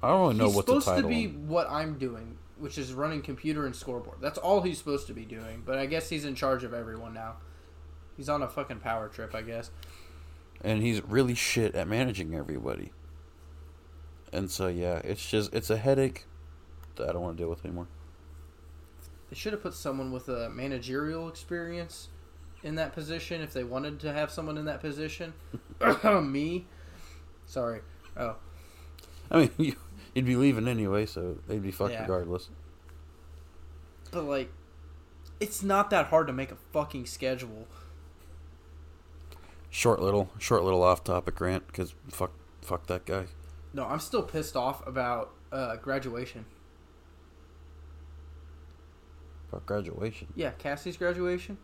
I don't really know he's what the supposed to be what I'm doing, which is running computer and scoreboard. That's all he's supposed to be doing. But I guess he's in charge of everyone now. He's on a fucking power trip, I guess. And he's really shit at managing everybody. And so yeah, it's just it's a headache that I don't want to deal with anymore. They should have put someone with a managerial experience in that position if they wanted to have someone in that position. Me, sorry. Oh, I mean, you, you'd be leaving anyway, so they'd be fucked Yeah. regardless. but like, it's not that hard to make a fucking schedule. Short little, short little off topic rant because fuck, fuck that guy. No, I'm still pissed off about uh, graduation. Fuck graduation. Yeah, Cassie's graduation.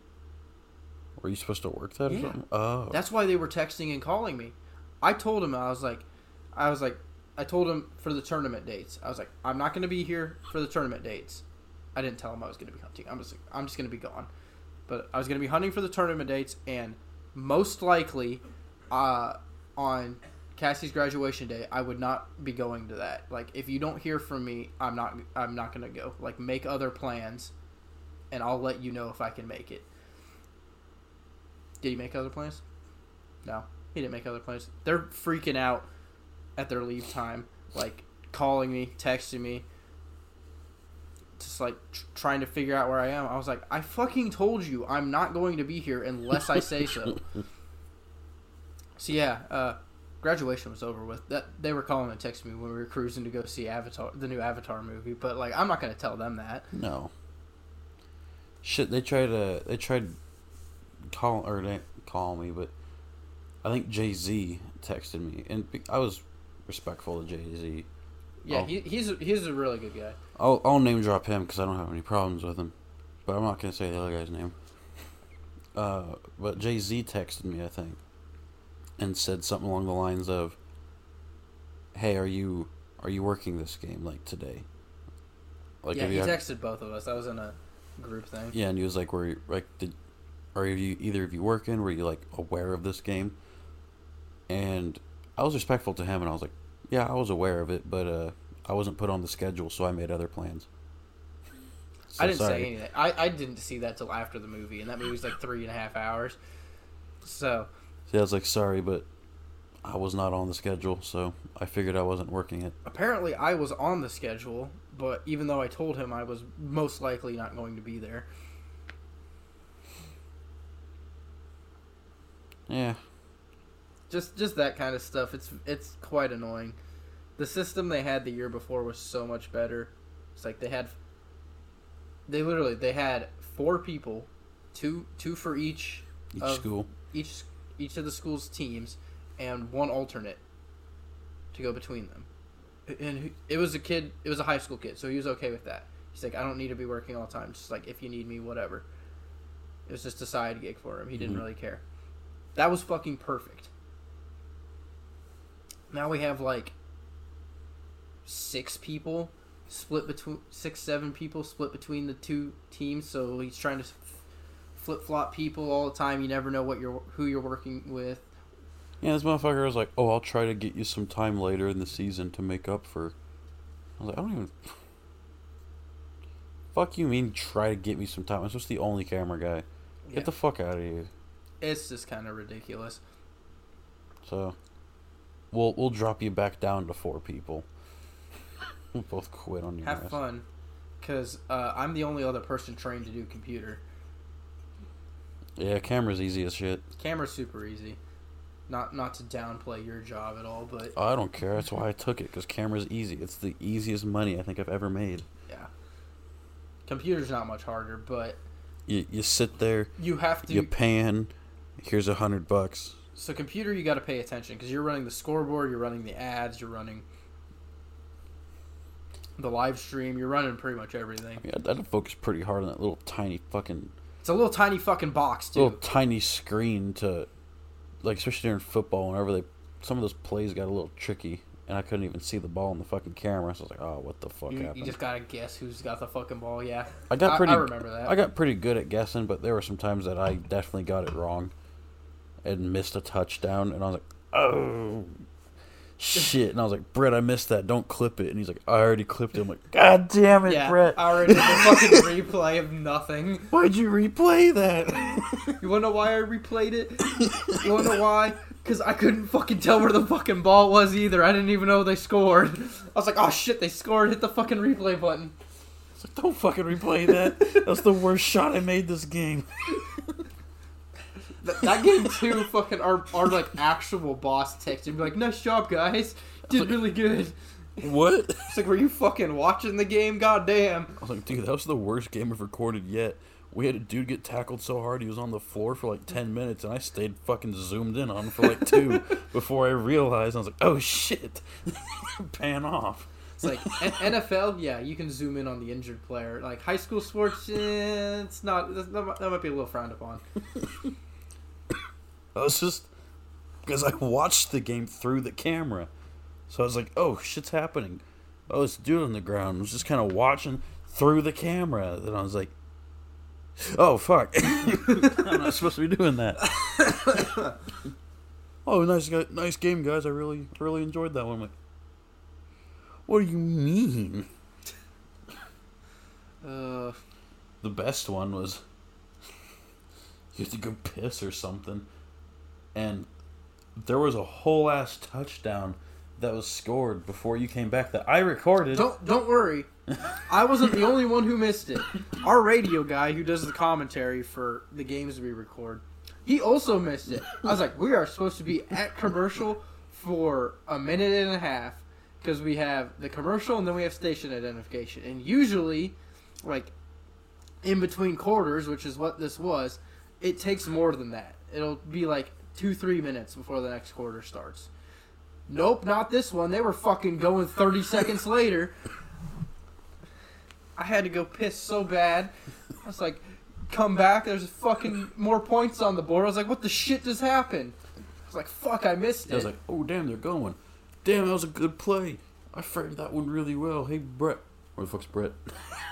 Were you supposed to work that or Yeah. something? Oh, That's why they were texting and calling me. I told him I was like, I was like, I told him for the tournament dates. I was like, I'm not going to be here for the tournament dates. I didn't tell him I was going to be hunting. I'm just, I'm just going to be gone. But I was going to be hunting for the tournament dates, and most likely, uh, on Cassie's graduation day, I would not be going to that. Like, if you don't hear from me, I'm not, I'm not to go. Like, make other plans, and I'll let you know if I can make it. Did he make other plans? No, he didn't make other plans. They're freaking out at their leave time, like calling me, texting me, just like tr- trying to figure out where I am. I was like, I fucking told you I'm not going to be here unless I say so. so yeah, uh, graduation was over with. That they were calling and texting me when we were cruising to go see Avatar, the new Avatar movie. But like, I'm not gonna tell them that. no. Shit, they tried to they tried call or they call me, but I think Jay Z texted me, and I was respectful of Jay Z. Yeah, Oh. he, he's a, he's a really good guy. I'll I'll name drop him because I don't have any problems with him, but I'm not gonna say the other guy's name. Uh, but Jay Z texted me, I think, and said something along the lines of, "Hey, are you are you working this game like today?" Like, yeah, he had- texted both of us. That was in a group thing. yeah, and he was like, "Were you, like did are you either of you working? Were you like aware of this game?" And I was respectful to him, and I was like, "Yeah, I was aware of it, but uh, I wasn't put on the schedule, so I made other plans." So I didn't sorry. say anything. I, I didn't see that till after the movie, and that movie's like three and a half hours. So Yeah, I was like, sorry, but I was not on the schedule, so I figured I wasn't working it. apparently, I was on the schedule, but even though I told him I was most likely not going to be there, Yeah. Just just that kind of stuff. It's it's quite annoying. The system they had the year before was so much better. It's like they had they literally they had four people, two two for each Each Of- school. each each of the school's teams and one alternate to go between them. And it was a kid, it was a high school kid, so he was okay with that. He's like, I don't need to be working all the time. Just like if you need me, whatever. It was just a side gig for him. He didn't Mhm. really care. That was fucking perfect. Now we have like six people split between six, seven people split between the two teams. So he's trying to flip flop people all the time. You never know what you're who you're working with. Yeah, this motherfucker was like, oh, I'll try to get you some time later in the season to make up for. I was like, I don't even. Fuck you mean try to get me some time? I'm supposed to be the only camera guy. Get the fuck out of here. It's just kind of ridiculous. So, we'll we'll drop you back down to four people. we'll both quit on you. Have ass. fun, because uh, I'm the only other person trained to do computer. Yeah, camera's easy as shit. Camera's super easy. Not not to downplay your job at all, but I don't care. That's why I took it because camera's easy. It's the easiest money I think I've ever made. yeah, computer's not much harder. But You you sit there, you have to. you pan. Here's a hundred bucks. So computer, you got to pay attention because you're running the scoreboard, you're running the ads, you're running the live stream. You're running pretty much everything. Yeah, I had to focus pretty hard on that little tiny fucking It's a little tiny fucking box too. little tiny screen to, like, especially during football, whenever they some of those plays got a little tricky, and I couldn't even see the ball in the fucking camera. So I was like, oh, what the fuck You, happened? you just gotta guess who's got the fucking ball. Yeah, I got I- pretty. I remember that. I got pretty good at guessing, but there were some times that I definitely got it wrong, and missed a touchdown, and I was like, oh. Shit, and I was like, Brett, I missed that. Don't clip it. And he's like, I already clipped it. I'm like, God damn it, yeah. Brett. I already did the fucking replay of nothing. Why'd you replay that? You wanna know why I replayed it? You wanna know why? Because I couldn't fucking tell where the fucking ball was either. I didn't even know they scored. I was like, oh shit, they scored. Hit the fucking replay button. It's like, Don't fucking replay that. That's the worst shot I made this game. That, that game too, fucking our, our like actual boss texted me like, nice job guys, did really good. What? It's like, were you fucking watching the game? God damn. I was like, dude, that was the worst game I've recorded yet. We had a dude get tackled so hard he was on the floor for like 10 minutes, and I stayed fucking zoomed in on him for like two before I realized. I was like, oh shit. Pan off. It's like N- NFL, yeah, you can zoom in on the injured player. Like high school sports, eh, it's not. That might be a little frowned upon. I was just. Because I watched the game through the camera. So I was like, oh, shit's happening. Oh, this dude on the ground. I was just kind of watching through the camera. Then I was like, oh, fuck. I'm not supposed to be doing that. oh, nice, nice game, guys. I really, really enjoyed that one. I'm like, what do you mean? Uh, The best one was you had to go piss or something, and there was a whole ass touchdown that was scored before you came back that I recorded. don't don't worry, I wasn't the only one who missed it. Our radio guy who does the commentary for the games we record, he also missed it. I was like, we are supposed to be at commercial for a minute and a half because we have the commercial and then we have station identification, and usually, like in between quarters, which is what this was, it takes more than that. It'll be like two, three minutes before the next quarter starts. Nope, not this one. They were fucking going 30 seconds later. I had to go piss so bad. I was like, come back. There's fucking more points on the board. I was like, what the shit just happened? I was like, fuck, I missed it. I was like, oh damn, they're going. Damn, that was a good play. I framed that one really well. Hey Brett, where the fuck's Brett?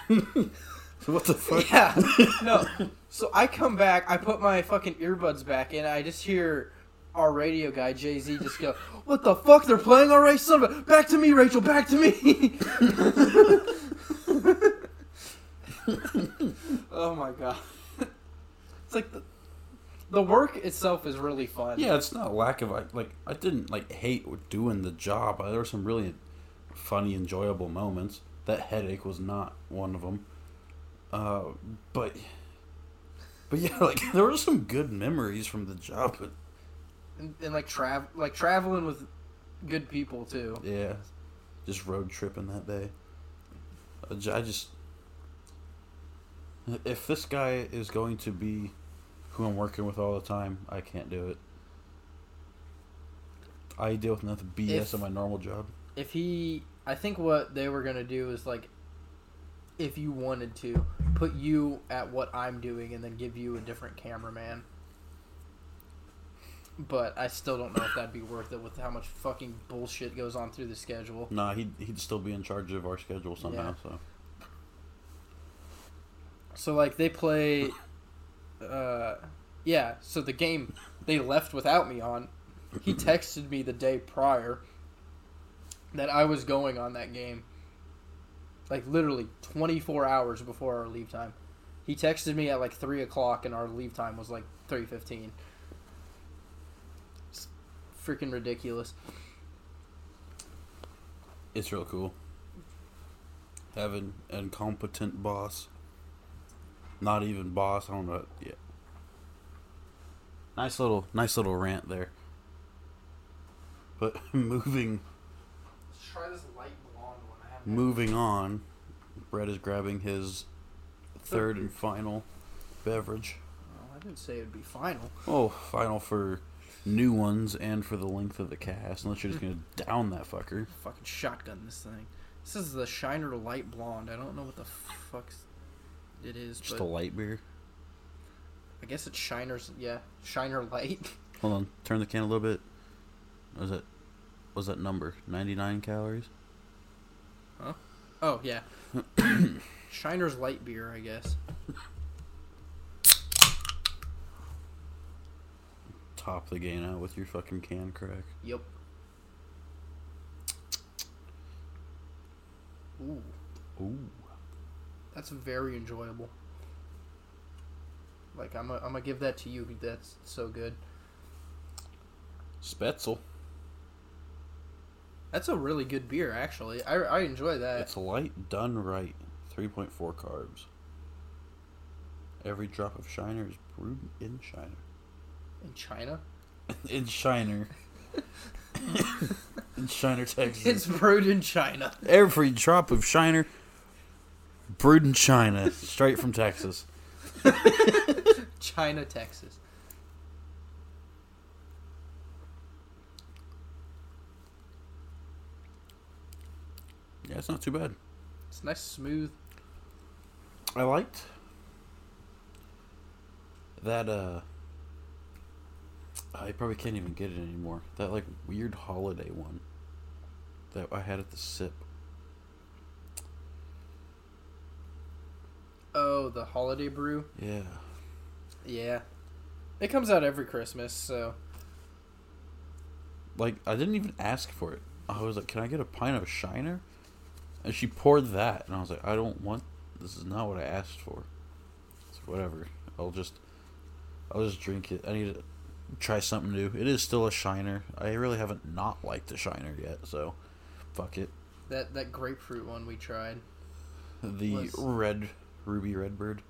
what the fuck? Yeah. No. So I come back, I put my fucking earbuds back in, I just hear our radio guy, Jay Z, just go, What the fuck? They're playing already? Son of a. Back to me, Rachel, back to me. oh my god. It's like the, the work itself is really fun. Yeah, it's not lack of like like I didn't like hate doing the job. There were some really funny, enjoyable moments. That headache was not one of them. Uh, but but yeah, like there were some good memories from the job. But And, and like, trav- like traveling with good people, too. yeah, just road tripping that day. I I just if this guy is going to be who I'm working with all the time, I can't do it. I deal with enough BS If- in my normal job. if he i think what they were gonna do is like if you wanted to put you at what i'm doing and then give you a different cameraman. But i still don't know if that'd be worth it with how much fucking bullshit goes on through the schedule. Nah, he'd he'd still be in charge of our schedule somehow. So. So like they play uh yeah so the game they left without me on he texted me the day prior that i was going on that game like literally 24 hours before our leave time he texted me at like 3 o'clock and our leave time was like 3.15 it's freaking ridiculous it's real cool. Having an incompetent boss. Not even boss. I don't know. Yeah. Nice little nice little rant there. But moving let's try this light blonde one I haven't moving on, Brett is grabbing his third and final beverage. oh, i didn't say it would be final Oh, final for new ones and for the length of the cast. Unless you're just gonna down that fucker. fucking shotgun this thing. This is the Shiner Light Blonde. I don't know what the fuck it is, Just a light beer. I guess it's Shiner's. Yeah, Shiner Light. Hold on, turn the can a little bit. Was it? Was that number? Ninety nine calories. Oh yeah, Shiner's Light Beer. I guess. Top the gain out with your fucking can crack. Yep. Ooh, Ooh. that's very enjoyable. Like I'm, i I'm gonna give that to you. That's so good. Spetzel. That's a really good beer, actually. I, I enjoy that. It's light, done right. 3.4 carbs. Every drop of Shiner is brewed in Shiner. In China, in Shiner. in Shiner, Texas. it's brewed in China. Every drop of Shiner brewed in China, straight from Texas. China, Texas. Yeah, it's not too bad. It's nice, smooth. I liked that. uh I probably can't even get it anymore. That like weird holiday one that I had at the sip. Oh, the holiday brew. Yeah, Yeah, it comes out every Christmas. So like I didn't even ask for it. I was like, "Can I get a pint of Shiner?" And she poured that, and I was like, "I don't want. This is not what I asked for." So whatever. I'll just, I'll just drink it. I need to try something new. It is still a Shiner. I really haven't not liked a Shiner yet, so fuck it. that that grapefruit one we tried, The Was- red ruby redbird.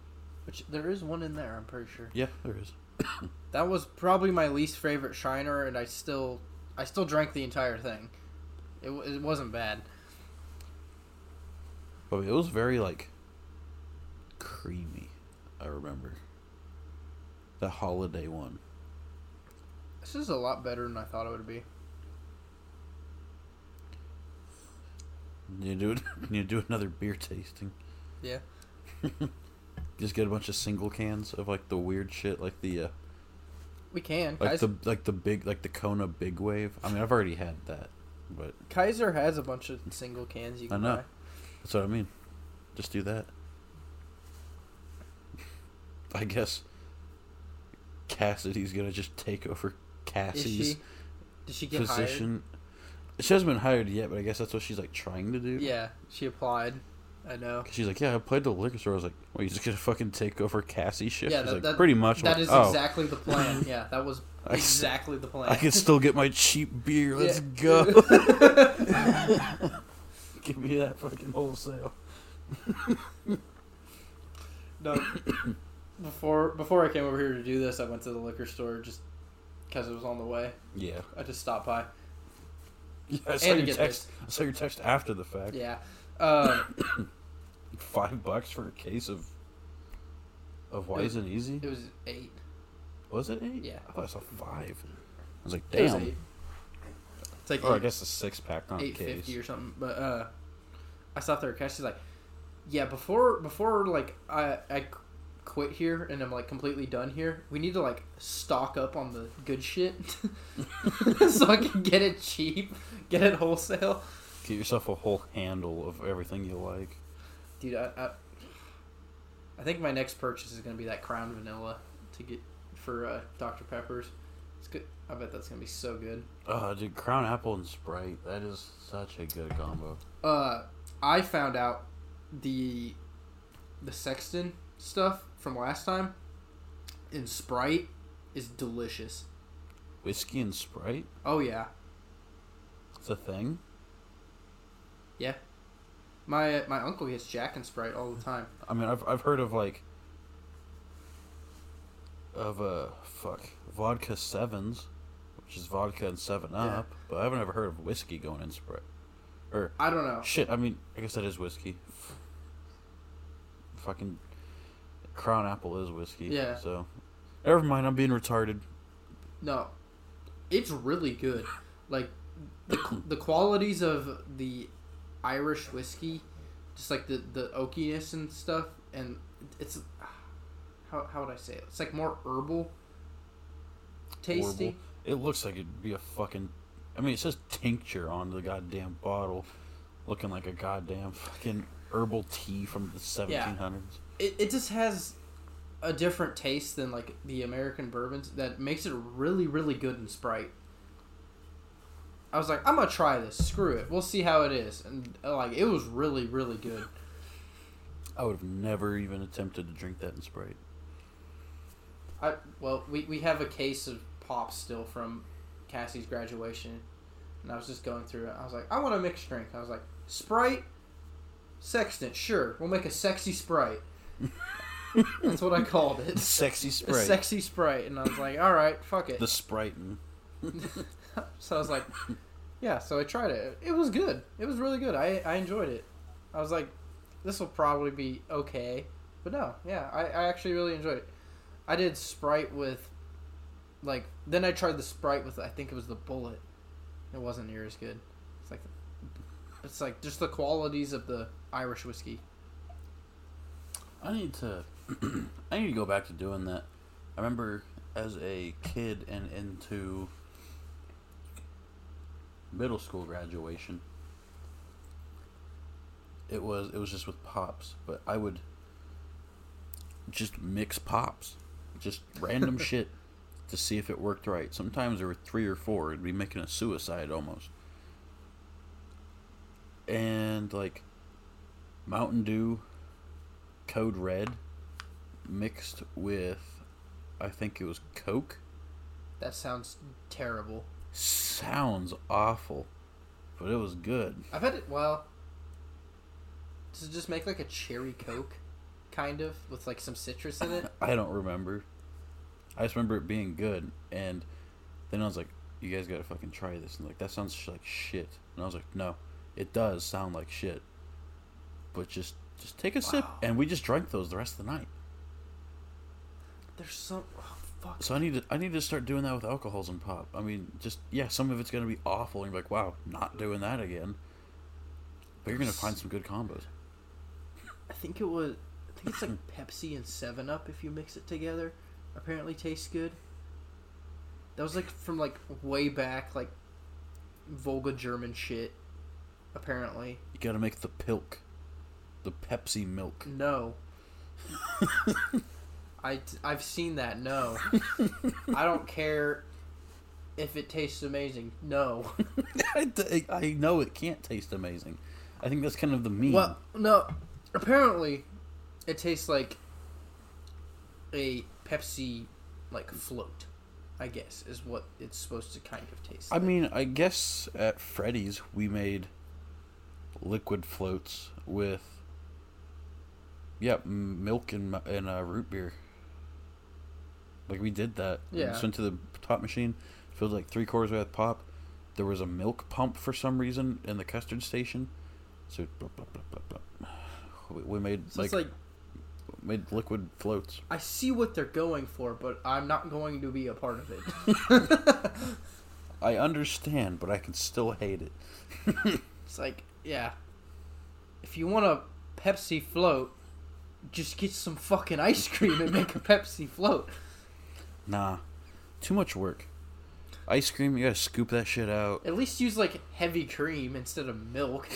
which there is one in there. I'm pretty sure. Yeah, there is. That was probably my least favorite Shiner, and I still I still drank the entire thing. It, it wasn't bad. But it was very like creamy. I remember the holiday one. This is a lot better than I thought it would be. You do it. You do another beer tasting. Yeah. Just get a bunch of single cans of like the weird shit, like the uh, We can. like Kaiser, the like the big like the Kona Big Wave. I mean, I've already had that, but Kaiser has a bunch of single cans you I can know. buy. That's what I mean. Just do that. I guess Cassidy's gonna just take over Cassie's she? Did she get hired? position. She hasn't been hired yet, but I guess that's what she's like trying to do. Yeah, she applied. I know. She's like, yeah, I played the liquor store. I was like, well, you just gonna fucking take over Cassie's shift? Yeah, that- like, that- pretty much. That like, is oh, exactly the plan. Yeah, that was exactly the plan. I can still get my cheap beer. Let's Yeah. go. Give me that fucking wholesale. No. before before I came over here to do this, I went to the liquor store just because it was on the way. Yeah. I just stopped by. yeah I saw And your get text. I saw your text after the fact. Yeah. Um, Five bucks for a case of of Why Wise and Easy. it was eight. Was it eight? Yeah. I thought I saw five. I was like, It was damn. eight. It's like Or I guess a six pack, not eight or something. But uh, I stopped there. Cash. She's like, yeah. Before before like I I quit here and I'm like completely done here. We need to like stock up on the good shit so I can get it cheap, get it wholesale. Get yourself a whole handle of everything you like. Dude, I, I, I think my next purchase is gonna be that Crown Vanilla to get for uh, Dr Peppers. It's good. I bet that's gonna be so good. Oh, dude, Crown Apple and Sprite. That is such a good combo. Uh, I found out the the Sexton stuff from last time in Sprite is delicious. Whiskey and Sprite? Oh yeah, It's a thing? yeah. My my uncle gets Jack and Sprite all the time. I mean, I've, I've heard of, like, of, uh, fuck, vodka sevens, which is vodka and 7 Yeah. Up, but I haven't ever heard of whiskey going in Sprite. Or, I don't know. shit, I mean, I guess that is whiskey. Fucking Crown Apple is whiskey. Yeah. So, never mind, I'm being retarded. No, it's really good. Like the the qualities of the Irish whiskey, just like the the oakiness and stuff, and it's how how would I say it? It's like more herbal tasty. It looks like it'd be a fucking. I mean, it says tincture on the goddamn bottle, looking like a goddamn fucking herbal tea from the 1700s. It it just has a different taste than like the American bourbons that makes it really really good in Sprite. I was like, I'm gonna try this. Screw it. We'll see how it is. And uh, like, it was really really good. I would have never even attempted to drink that in Sprite. I well, we we have a case of pops still from Cassie's graduation, and I was just going through it. I was like, I want a mixed drink. I was like, Sprite, Sexton, sure, we'll make a sexy Sprite. That's what I called it. Sexy A Sprite. sexy Sprite, and I was like, all right, fuck it. the Spriting. so I was like, yeah. So I tried it. It was good. It was really good. I I enjoyed it. I was like, this will probably be okay, but no, yeah, I I actually really enjoyed it. I did Sprite with, like, then I tried the Sprite with I think it was the Bulleit. It wasn't near as good. It's like, it's like just the qualities of the Irish whiskey. I need to. I need to go back to doing that. I remember as a kid and into middle school graduation. It was it was just with pops, but I would just mix pops, just random shit to see if it worked right. Sometimes there were three or four. It'd be making a suicide almost. And like Mountain Dew, Code Red, mixed with, I think it was Coke. That sounds terrible. Sounds awful, but it was good. I bet it. Well, does it just make like a cherry Coke, kind of, with like some citrus in it? I don't remember. I just remember it being good, and then I was like, "You guys gotta fucking try this." And like, that sounds sh- like shit. And I was like, "No, it does sound like shit." But just just take a sip, and we just drank those the rest of the night. There's some. Oh, fuck. So I need to I need to start doing that with alcohols and pop. I mean, just yeah, some of it's gonna be awful, and you're like, "Wow, not doing that again." But you're gonna find some good combos. I think it was. I think it's like Pepsi and Seven Up if you mix it together. Apparently tastes good. That was like from like way back, like Volga German shit. Apparently, You gotta make the pilk, the Pepsi milk. no. I I've seen that. No, I don't care if it tastes amazing. No. I, I know it can't taste amazing. I think that's kind of the meme. Well, no. Apparently, it tastes like a Pepsi like float. I guess is what it's supposed to kind of taste. I like. mean, I guess at Freddy's we made liquid floats with yeah milk and and uh, root beer. Like we did that. We Yeah. just went to the top machine, filled like three quarters with pop. There was a milk pump for some reason in the custard station, so blah, blah, blah, blah, blah. We, we made So like, like made liquid floats. I see what they're going for, but I'm not going to be a part of it. I understand, but I can still hate it. it's like, yeah. If you want a Pepsi float, just get some fucking ice cream and make a Pepsi float. Nah, too much work. Ice cream, you gotta scoop that shit out. At least use like heavy cream instead of milk.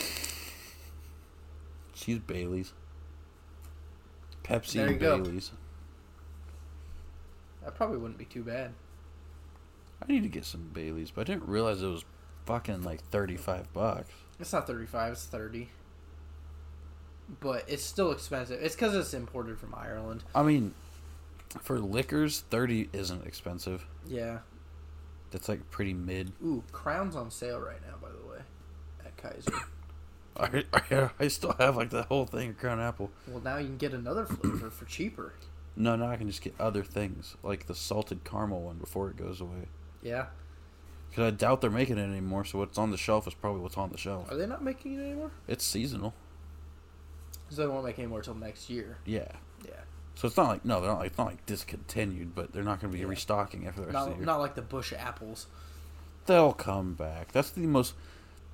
She's Bailey's. Pepsi There and you go. Bailey's. That probably wouldn't be too bad. I need to get some Bailey's, but I didn't realize it was fucking like thirty-five bucks. It's not 35, it's 30. But it's still expensive. It's because it's imported from Ireland. I mean, for liquors, thirty isn't expensive. Yeah. That's like pretty mid. Ooh, Crown's on sale right now, by the way, at Kaiser. I, I, I still have like the whole thing of Crown Apple. well, now you can get another flavor for cheaper. No, now I can just get other things like the salted caramel one before it goes away. Yeah. Because I doubt they're making it anymore. So what's on the shelf is probably what's on the shelf. Are they not making it anymore? It's seasonal. Because they won't make any more until next year. Yeah. Yeah. So it's not like no, they're not like it's not like discontinued, but they're not going to be Yeah. restocking after the rest of the year. not like the Busch apples. They'll come back. That's the most.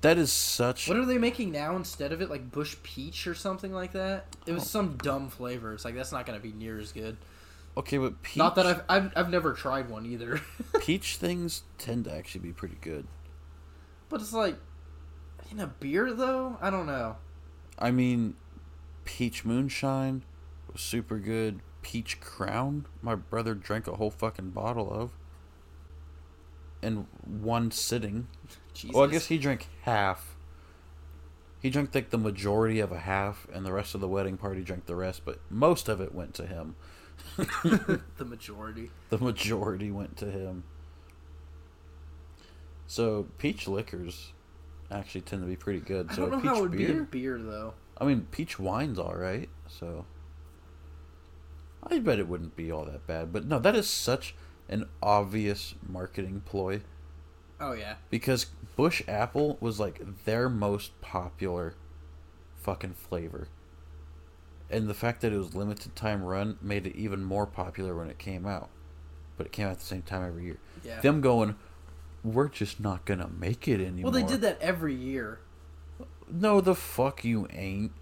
That is such. What are they making now instead of it? Like Busch Peach or something like that? It was Oh. some dumb flavor. It's like that's not gonna be near as good. Okay, but peach. Not that I've, I've I've never tried one either. peach things tend to actually be pretty good. but it's like in a beer though. I don't know. I mean, peach moonshine was super good. Peach crown, my brother drank a whole fucking bottle of in one sitting. Jesus. Well, I guess he drank half. He drank like the majority of a half, and the rest of the wedding party drank the rest. But most of it went to him. the majority. The majority went to him. So peach liquors actually tend to be pretty good. I So don't know peach how it would beer. be in beer though. I mean, peach wine's all right. So I bet it wouldn't be all that bad. But no, that is such an obvious marketing ploy Oh yeah. because Busch Apple was like their most popular fucking flavor. And the fact that it was limited time run made it even more popular when it came out. But it came out at the same time every year. Yeah. Them going, we're just not gonna make it anymore. well, they did that every year. No, the fuck you ain't.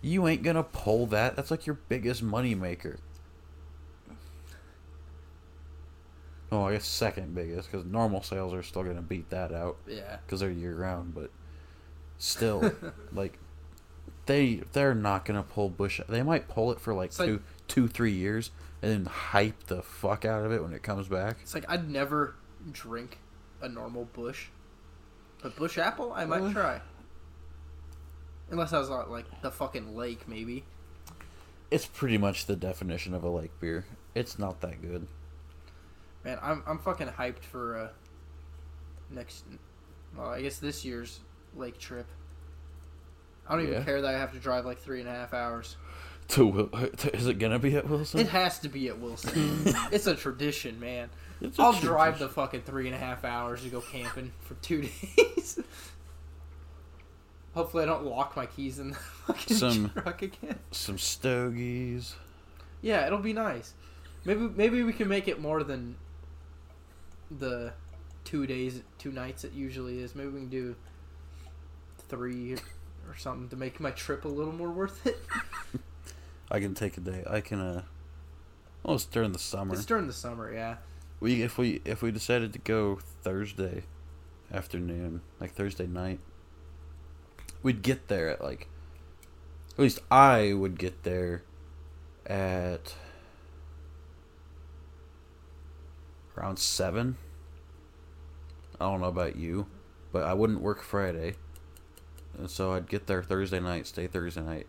You ain't gonna pull that. That's like your biggest money Oh, I guess second biggest because normal sales are still gonna beat that out Yeah. because they're year round. But still, like they they're not gonna pull Busch. They might pull it for like It's like- two two three years and then hype the fuck out of it when it comes back. It's like I'd never drink a normal Busch, but Busch Apple I might Uh. try. Unless I was at like the fucking lake, maybe. It's pretty much the definition of a lake beer. It's not that good. Man, I'm I'm fucking hyped for uh next. Well, I guess this year's lake trip. I don't even care that I have to drive like three and a half hours. To Wil- is it gonna be at Wilson? It has to be at Wilson. it's a tradition, man. A I'll drive the fucking three and a half hours to go camping for two days. Hopefully, I don't lock my keys in the fucking Some- truck again. some stogies. Yeah, it'll be nice. Maybe maybe we can make it more than the two days, two nights it usually is. Maybe we can do three or something to make my trip a little more worth it. I can take a day. I can uh. Well, it's during the summer. It's during the summer, yeah. We if we if we decided to go Thursday afternoon, like Thursday night, we'd get there at like. At least I would get there at around seven. I don't know about you, but I wouldn't work Friday, and so I'd get there Thursday night, stay Thursday night.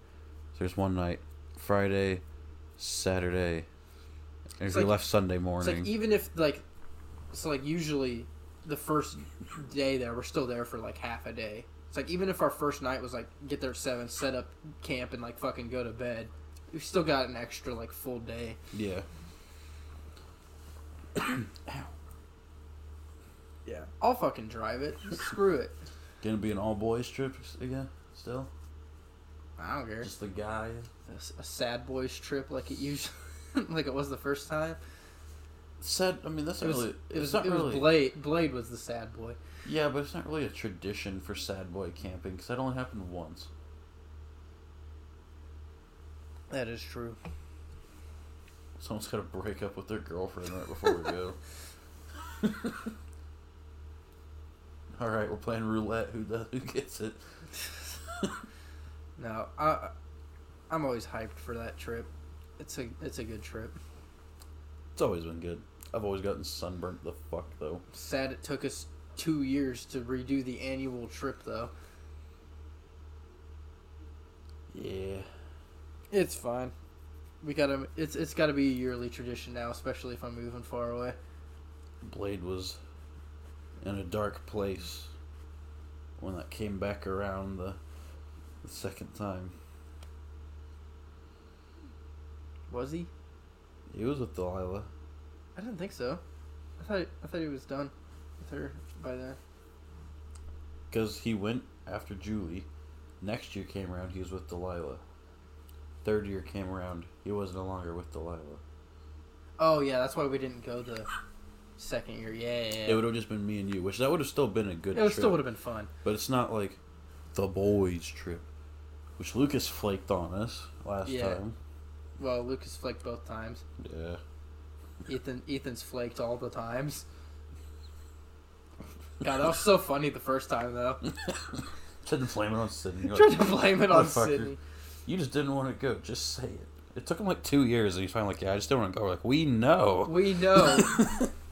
So there's one night, Friday, Saturday. And if we left Sunday morning, like even if like, so like usually the first day there, we're still there for like half a day. It's like even if our first night was like get there at seven, set up camp, and like fucking go to bed, we've still got an extra like full day. yeah. Yeah, I'll fucking drive it. Screw it. Gonna be an all boys trip again? Still? I don't care. Just the guy? A sad boys trip like it usually, like it was the first time. Said, I mean, that's It not was. really. It was. not It was really. Blade. Blade was the sad boy. Yeah, but it's not really a tradition for sad boy camping because that only happened once. That is true. Someone's gotta break up with their girlfriend right before we go. Alright, we're playing roulette. Who does, who gets it? No, I, I'm always hyped for that trip. It's a. It's a good trip. It's always been good. I've always gotten sunburnt the fuck though. Sad it took us two years to redo the annual trip though. Yeah. It's fine. We gotta. It's it's got to be a yearly tradition now, especially if I'm moving far away. Blade was in a dark place when that came back around the, the second time. Was he? He was with Delilah. I didn't think so. I thought I thought he was done with her by then. Because he went after Julie. Next year came around, he was with Delilah. Third year came around, he was no longer with Delilah. Oh yeah, that's why we didn't go the Second year, yeah, yeah. yeah. It would have just been me and you, which that would have still been a good It trip. still would have been fun. But it's not like the boys' trip, which Lucas flaked on us last Yeah. time. Well, Lucas flaked both times. Yeah. Ethan Ethan's flaked all the times. God, that was so funny the first time though. Tried to blame it on Sydney. Tried to blame it on Sydney. You just didn't want to go. Just say it. It took him like two years, and he's finally like, "Yeah, I just don't want to go." We're like, we know. We know.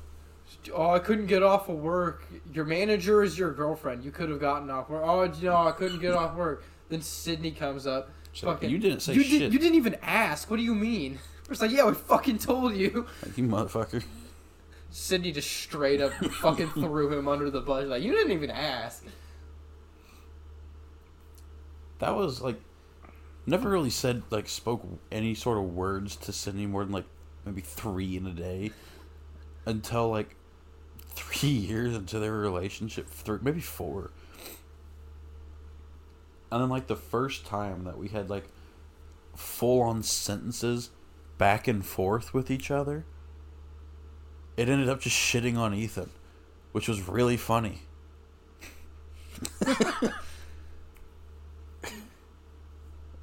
oh, I couldn't get off of work. Your manager is your girlfriend. You could have gotten off work. Oh, no, I couldn't get off work. Then Sydney comes up. Fucking- you didn't say you shit. Did, you didn't even ask. What do you mean? We're like, yeah, we fucking told you. Like, you motherfucker. Sydney just straight up fucking threw him under the bus. Like, you didn't even ask. That was like, never really said like spoke any sort of words to Sydney more than like maybe three in a day, until like three years into their relationship, three maybe four. And then like the first time that we had like full on sentences back and forth with each other, it ended up just shitting on Ethan, which was really funny.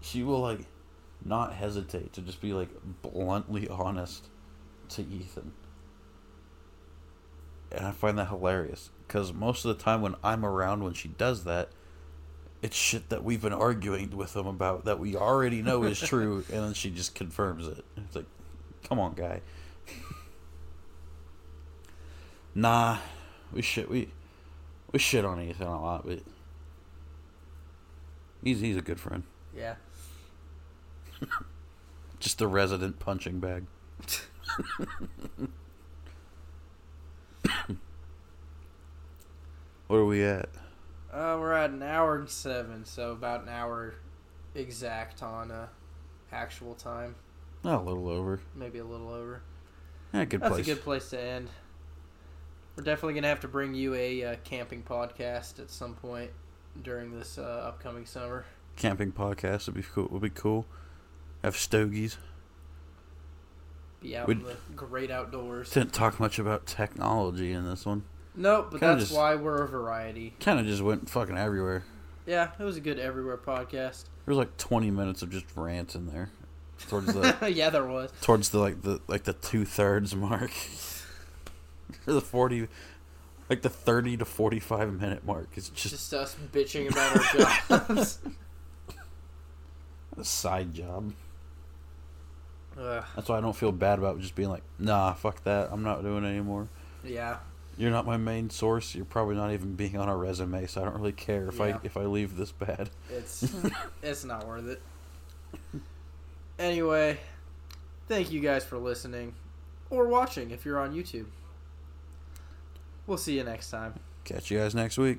she will like not hesitate to just be like bluntly honest to Ethan. And I find that hilarious because most of the time when I'm around when she does that, it's shit that we've been arguing with them about that we already know is true, and then she just confirms it. It's like, come on, guy. nah, we shit we we shit on Ethan a lot, but he's he's a good friend. Yeah. Just the resident punching bag. what are we at? Uh, we're at an hour and seven, so about an hour exact on uh, actual time. Oh, a little over. Maybe a little over. Yeah, good That's place. a good place to end. We're definitely gonna have to bring you a uh, camping podcast at some point during this uh, upcoming summer. Camping podcast would be cool. Would be cool. Have stogies. Be out We'd- in the great outdoors. Didn't talk much about technology in this one. Nope, but Kinda that's just- why we're a variety. Kind of just went fucking everywhere. Yeah, it was a good everywhere podcast. There was like twenty minutes of just rants in there. Towards the yeah, there was. towards the like the like the two thirds mark. or the forty, like the thirty to forty five minute mark. It's just Just us bitching about our jobs. a side job. Ugh, That's why I don't feel bad about just being like, nah, fuck that. I'm not doing it anymore. yeah, You're not my main source. You're probably not even being on a resume, so I don't really care if Yeah. I if I leave this bad. it's it's not worth it. Anyway, thank you guys for listening or watching if you're on YouTube. We'll see you next time. Catch you guys next week.